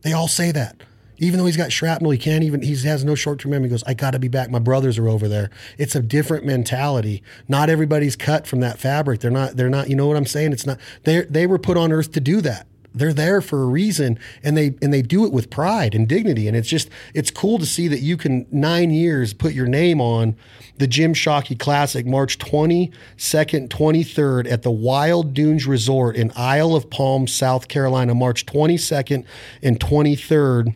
They all say that. Even though he's got shrapnel, he can't even, he has no short term memory. He goes, I got to be back. My brothers are over there. It's a different mentality. Not everybody's cut from that fabric. They're not, they're not, you know what I'm saying? It's not, they they were put on earth to do that. They're there for a reason and they, and they do it with pride and dignity. And it's just, it's cool to see that you can nine years put your name on the Jim Shockey Classic, March 22nd, 23rd at the Wild Dunes Resort in Isle of Palm, South Carolina, March 22nd and 23rd.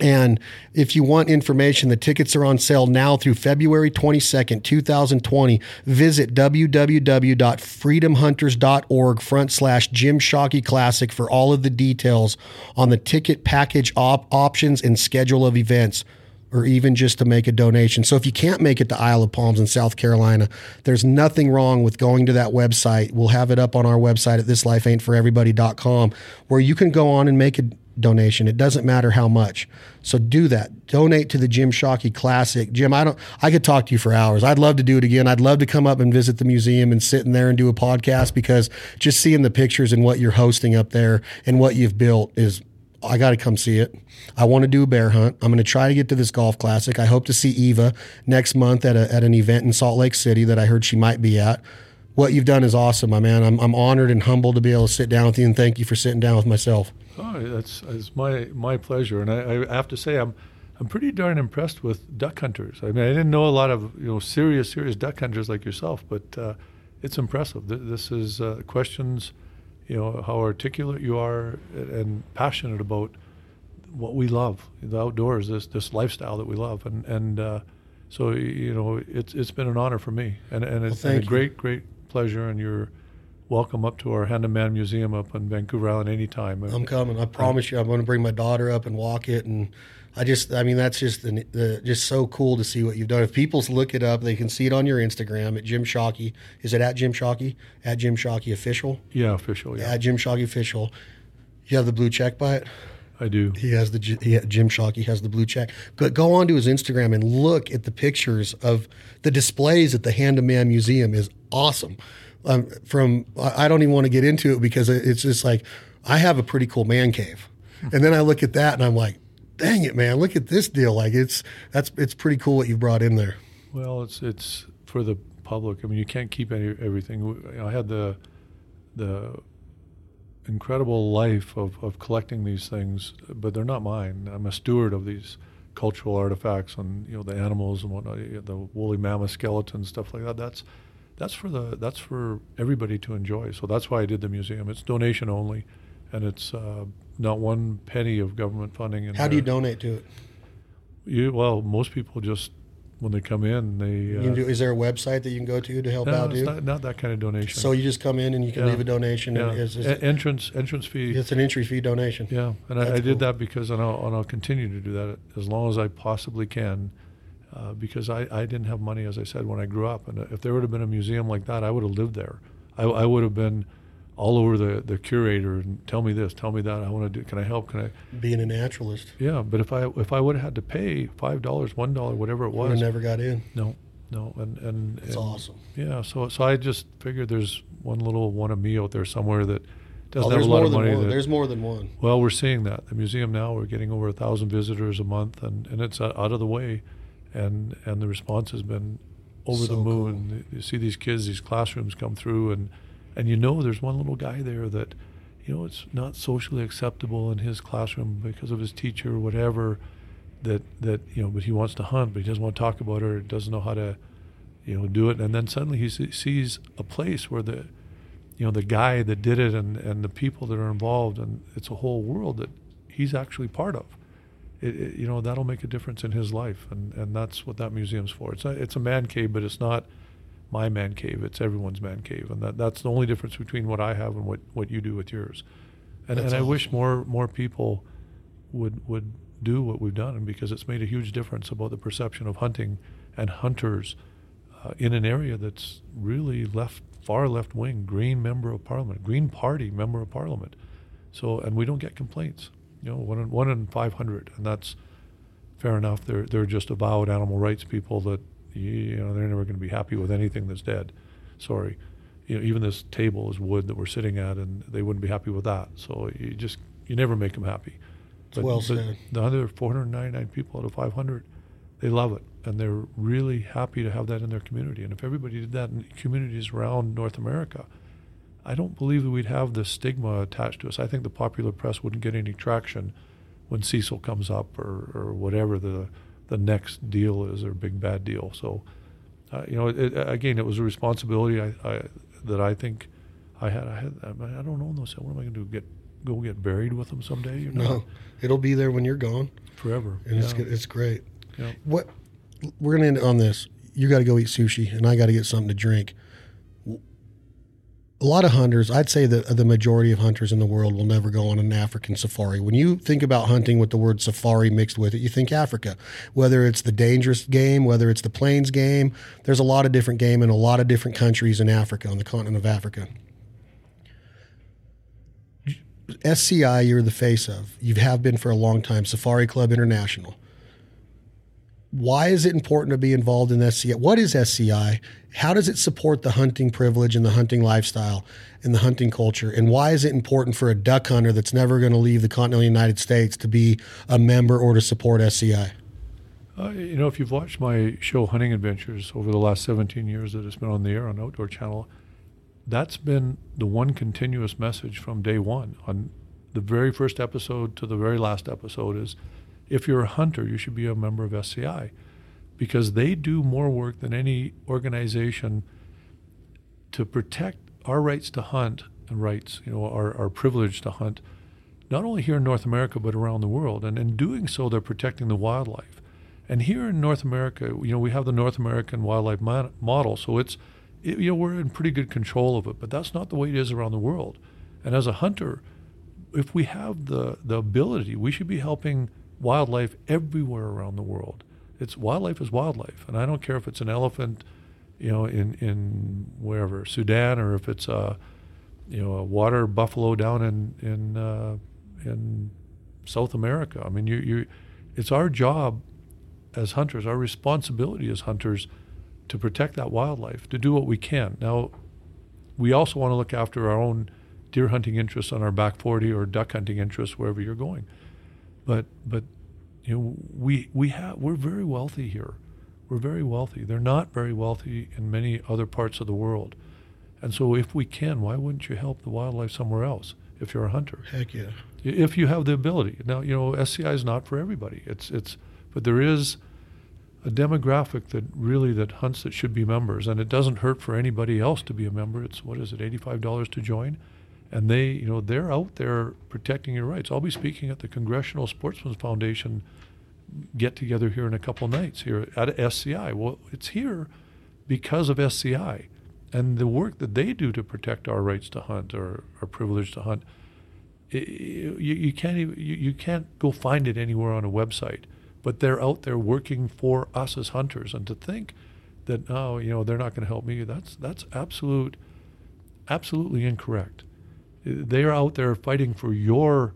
And if you want information, the tickets are on sale now through February 22nd, 2020. Visit www.freedomhunters.org front slash Jim Shockey Classic for all of the details on the ticket package op- options and schedule of events or even just to make a donation. So if you can't make it to Isle of Palms in South Carolina, there's nothing wrong with going to that website. We'll have it up on our website at thislifeaintforeverybody.com where you can go on and make a donation. It doesn't matter how much. So do that. Donate to the Jim Shockey Classic. Jim, I don't I could talk to you for hours. I'd love to do it again. I'd love to come up and visit the museum and sit in there and do a podcast because just seeing the pictures and what you're hosting up there and what you've built is I got to come see it. I want to do a bear hunt. I'm going to try to get to this golf classic. I hope to see Eva next month at, a, at an event in Salt Lake City that I heard she might be at. What you've done is awesome, my man. I'm, I'm honored and humbled to be able to sit down with you, and thank you for sitting down with myself. Oh, that's it's my my pleasure, and I, I have to say I'm I'm pretty darn impressed with duck hunters. I mean, I didn't know a lot of you know serious serious duck hunters like yourself, but uh, it's impressive. This is uh, questions, you know, how articulate you are and passionate about what we love, the outdoors, this this lifestyle that we love, and and uh, so you know it's it's been an honor for me, and and it's been a great great pleasure, and you're welcome up to our Hand of Man Museum up in Vancouver Island anytime. I'm coming. I promise you. I'm going to bring my daughter up and walk it, and I just, I mean, that's just the, the just so cool to see what you've done. If people look it up, they can see it on your Instagram at Jim Shockey. Is it at Jim Shockey? At Jim Shockey official? Yeah, official. Yeah, At Jim Shockey official. You have the blue check by it. I do. He has the he, Jim Shockey has the blue check. But go on to his Instagram and look at the pictures of the displays at the Hand of Man Museum is awesome. Um, from I I don't even want to get into it because it's just like I have a pretty cool man cave, and then I look at that and I'm like, dang it, man, look at this deal. Like it's that's it's pretty cool what you've brought in there. Well, it's it's for the public. I mean, you can't keep any everything. I had the the incredible life of, of collecting these things, but they're not mine. I'm a steward of these cultural artifacts and you know the animals and whatnot, the woolly mammoth skeletons, stuff like that. That's that's for the that's for everybody to enjoy. So that's why I did the museum. It's donation only, and it's uh, not one penny of government funding. In How do you donate to it? You, well, most people just when they come in, they uh, do, is there a website that you can go to to help no, out? it's not, not that kind of donation. so you just come in and you can Yeah. leave a donation. yeah. And it's, it's, entrance entrance fee. it's an entry fee donation. Yeah, and I, I did cool. that because, and I'll, and I'll continue to do that as long as I possibly can. uh, because I, I didn't have money, as I said, when I grew up. And if there would have been a museum like that, I would have lived there. I, I would have been all over the, the curator and tell me this, tell me that. I want to do. Can I help? Can I? Being a naturalist. Yeah, but if I if I would have had to pay five dollars, one dollar, whatever it was, I never got in. No, no, and and it's awesome. Yeah, so so I just figured there's one little one of me out there somewhere that doesn't oh, have a lot of money. That, there's more than one. Well, we're seeing that the museum now. We're getting over a thousand visitors a month, and, and it's uh, out of the way, and and the response has been over so the moon. Cool. You see these kids, these classrooms come through, and and you know there's one little guy there that, you know, it's not socially acceptable in his classroom because of his teacher or whatever, that that you know, but he wants to hunt, but he doesn't want to talk about it, or doesn't know how to, you know, do it, and then suddenly he sees a place where the you know the guy that did it and, and the people that are involved and it's a whole world that he's actually part of. It, it, you know that'll make a difference in his life and, and that's what that museum's for. It's a, it's a man cave but it's not my man cave it's everyone's man cave and that, that's the only difference between what I have and what, what you do with yours and, and I wish more more people would would do what we've done and because it's made a huge difference about the perception of hunting and hunters uh, in an area that's really left far left wing, Green member of parliament, Green Party member of parliament. So, and we don't get complaints. You know, one in, one in 500, and that's fair enough. They're they're just avowed animal rights people that you know they're never going to be happy with anything that's dead. Sorry, you know, even this table is wood that we're sitting at, and they wouldn't be happy with that. So you just you never make them happy. But, well said. the other 499 people out of 500, they love it and they're really happy to have that in their community. And if everybody did that in communities around North America, I don't believe that we'd have the stigma attached to us. I think the popular press wouldn't get any traction when Cecil comes up or, or whatever the the next deal is or big bad deal. So, uh, you know, it, again, it was a responsibility I, I, that I think I had. I had. I don't know. So what am I going to do? Get go get buried with them someday? You know? No, it'll be there when you're gone. Forever. And yeah. it's it's great. Yeah. What we're going to end on this. You got to go eat sushi, and I got to get something to drink. A lot of hunters, I'd say that the majority of hunters in the world will never go on an African safari. When you think about hunting with the word safari mixed with it, you think Africa. Whether it's the dangerous game, whether it's the plains game, there's a lot of different game in a lot of different countries in Africa, on the continent of Africa. SCI, you're the face of. You have been for a long time, Safari Club International why is it important to be involved in SCI? What is SCI? How does it support the hunting privilege and the hunting lifestyle and the hunting culture? And why is it important for a duck hunter that's never going to leave the continental United States to be a member or to support SCI? Uh, you know, if you've watched my show Hunting Adventures over the last 17 years that it's been on the air on Outdoor Channel, that's been the one continuous message from day one. On the very first episode to the very last episode is – if you're a hunter, you should be a member of SCI because they do more work than any organization to protect our rights to hunt and rights, you know, our, our privilege to hunt, not only here in North America, but around the world. And in doing so, they're protecting the wildlife. And here in North America, you know, we have the North American wildlife model, so it's, it, you know, we're in pretty good control of it, but that's not the way it is around the world. And as a hunter, if we have the, the ability, we should be helping wildlife everywhere around the world. It's wildlife is wildlife, and I don't care if it's an elephant, you know, in in wherever Sudan, or if it's a, you know, a water buffalo down in in uh, in South America. I mean, you you, it's our job as hunters, our responsibility as hunters, to protect that wildlife, to do what we can. Now, we also want to look after our own deer hunting interests on our back 40 or duck hunting interests wherever you're going. But but you know we we have we're very wealthy here. We're very wealthy. They're not very wealthy in many other parts of the world. And so if we can, why wouldn't you help the wildlife somewhere else if you're a hunter? Heck yeah. If you have the ability. Now, you know, SCI is not for everybody. It's it's but there is a demographic that really that hunts that should be members and it doesn't hurt for anybody else to be a member. It's what is it, $85 to join? And they, you know, they're out there protecting your rights. I'll be speaking at the Congressional Sportsmen's Foundation get together here in a couple nights here at SCI. Well, it's here because of SCI and the work that they do to protect our rights to hunt or our privilege to hunt. You, you, can't even, you, you can't go find it anywhere on a website. but they're out there working for us as hunters. And to think that oh, you know, they're not going to help me, that's that's absolute, absolutely incorrect. They are out there fighting for your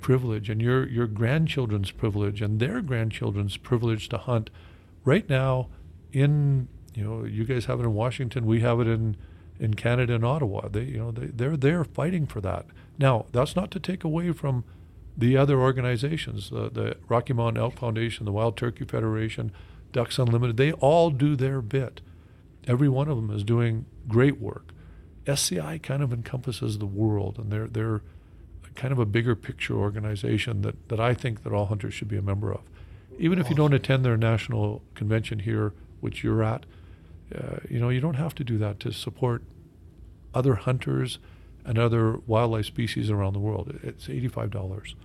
privilege and your your grandchildren's privilege and their grandchildren's privilege to hunt. Right now, in you know, you guys have it in Washington, we have it in in Canada and Ottawa. They you know they they're there fighting for that. Now that's not to take away from the other organizations, the, the Rocky Mountain Elk Foundation, the Wild Turkey Federation, Ducks Unlimited. They all do their bit. Every one of them is doing great work. SCI kind of encompasses the world, and they're they're kind of a bigger picture organization that, that I think that all hunters should be a member of. Even if you don't attend their national convention here, which you're at, uh, you know, you don't have to do that to support other hunters and other wildlife species around the world. It's eighty-five dollars.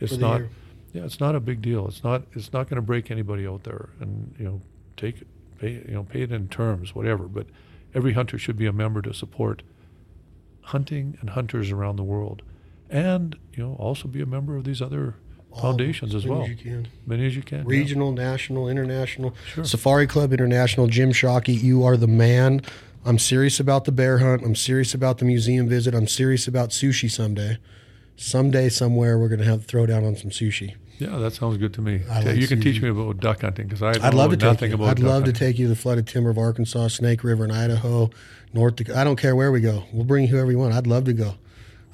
It's not, year. yeah, it's not a big deal. It's not, it's not going to break anybody out there. And you know, take, pay, you know, pay it in terms, whatever. But every hunter should be a member to support hunting and hunters around the world, and you know, also be a member of these other All foundations as many well. you can. Many as you can. yeah. Regional, national, international. Sure. Safari Club International, Jim Shockey, you are the man. I'm serious about the bear hunt. I'm serious about the museum visit. I'm serious about sushi someday. Someday, somewhere, we're going to have throw down on some sushi. Yeah, that sounds good to me. I like you can teach me about duck hunting because I I'd love know to take you. I'd love to take you to the flooded timber of Arkansas, Snake River in Idaho, North Dakota. I don't care where we go. We'll bring whoever you want. I'd love to go.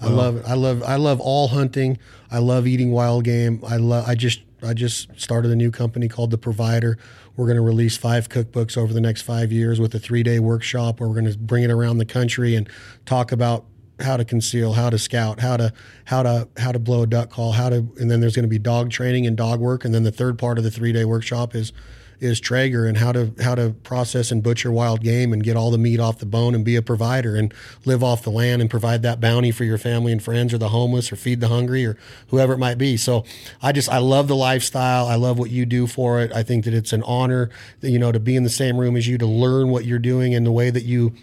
I Well- love it. I love I love all hunting. I love eating wild game. I love I just I just started a new company called The Provider. We're going to release five cookbooks over the next 5 years with a 3-day workshop where we're going to bring it around the country and talk about how to conceal, how to scout, how to how to how to blow a duck call, how to and then there's going to be dog training and dog work and then the third part of the 3-day workshop is is Traeger and how to how to process and butcher wild game and get all the meat off the bone and be a provider and live off the land and provide that bounty for your family and friends or the homeless or feed the hungry or whoever it might be. So I just I love the lifestyle. I love what you do for it. I think that it's an honor you know to be in the same room as you to learn what you're doing and the way that you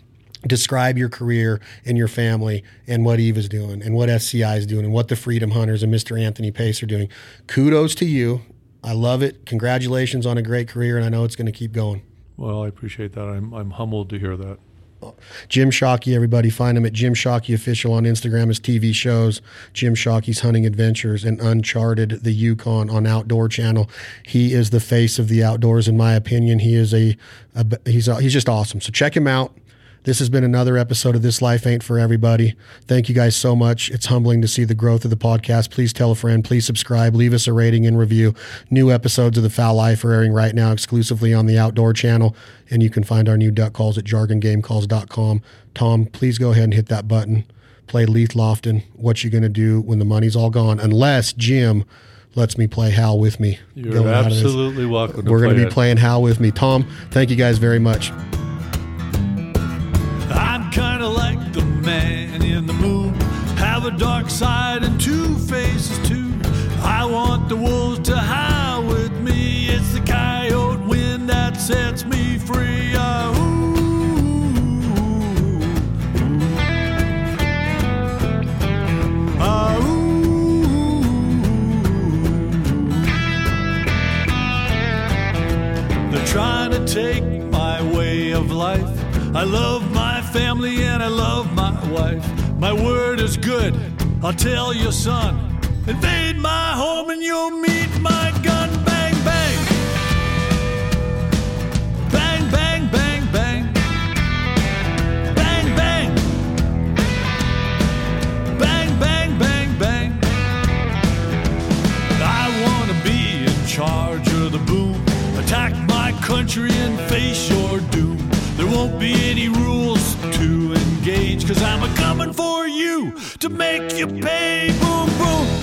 describe your career and your family and what Eve is doing and what SCI is doing and what the Freedom Hunters and Mr. Anthony Pace are doing. Kudos to you. I love it. Congratulations on a great career, and I know it's going to keep going. Well, I appreciate that. I'm, I'm humbled to hear that. Jim Shockey, everybody, find him at Jim Shockey Official on Instagram. His TV shows, Jim Shockey's Hunting Adventures, and Uncharted, the Yukon on Outdoor Channel. He is the face of the outdoors, in my opinion. He is a, a he's a, he's just awesome. So check him out. This has been another episode of This Life Ain't for Everybody. Thank you guys so much. It's humbling to see the growth of the podcast. Please tell a friend. Please subscribe. Leave us a rating and review. New episodes of The Fowl Life are airing right now exclusively on the Outdoor Channel. And you can find our new duck calls at jargongamecalls.com. Tom, please go ahead and hit that button. Play Leith Lofton. What you going to do when the money's all gone? Unless Jim lets me play Howl with me. You're going out of this. absolutely welcome. We're going to be playing Howl with me. Tom, thank you guys very much. Kinda like the man in the moon. Have a dark side and two faces too. I want the wolves to howl with me. It's the coyote wind that sets me free. Ah, ah, They're trying to take my way of life. I love wife. My word is good, I'll tell you, son. Invade my home and you'll meet my gun. Bang, bang. Bang, bang, bang, bang. Bang, bang. Bang, bang, bang, bang. I wanna be in charge of the boom. Attack my country and face your doom. There won't be any rules to engage, cause I'm a coming for you to make you pay. Boom, boom.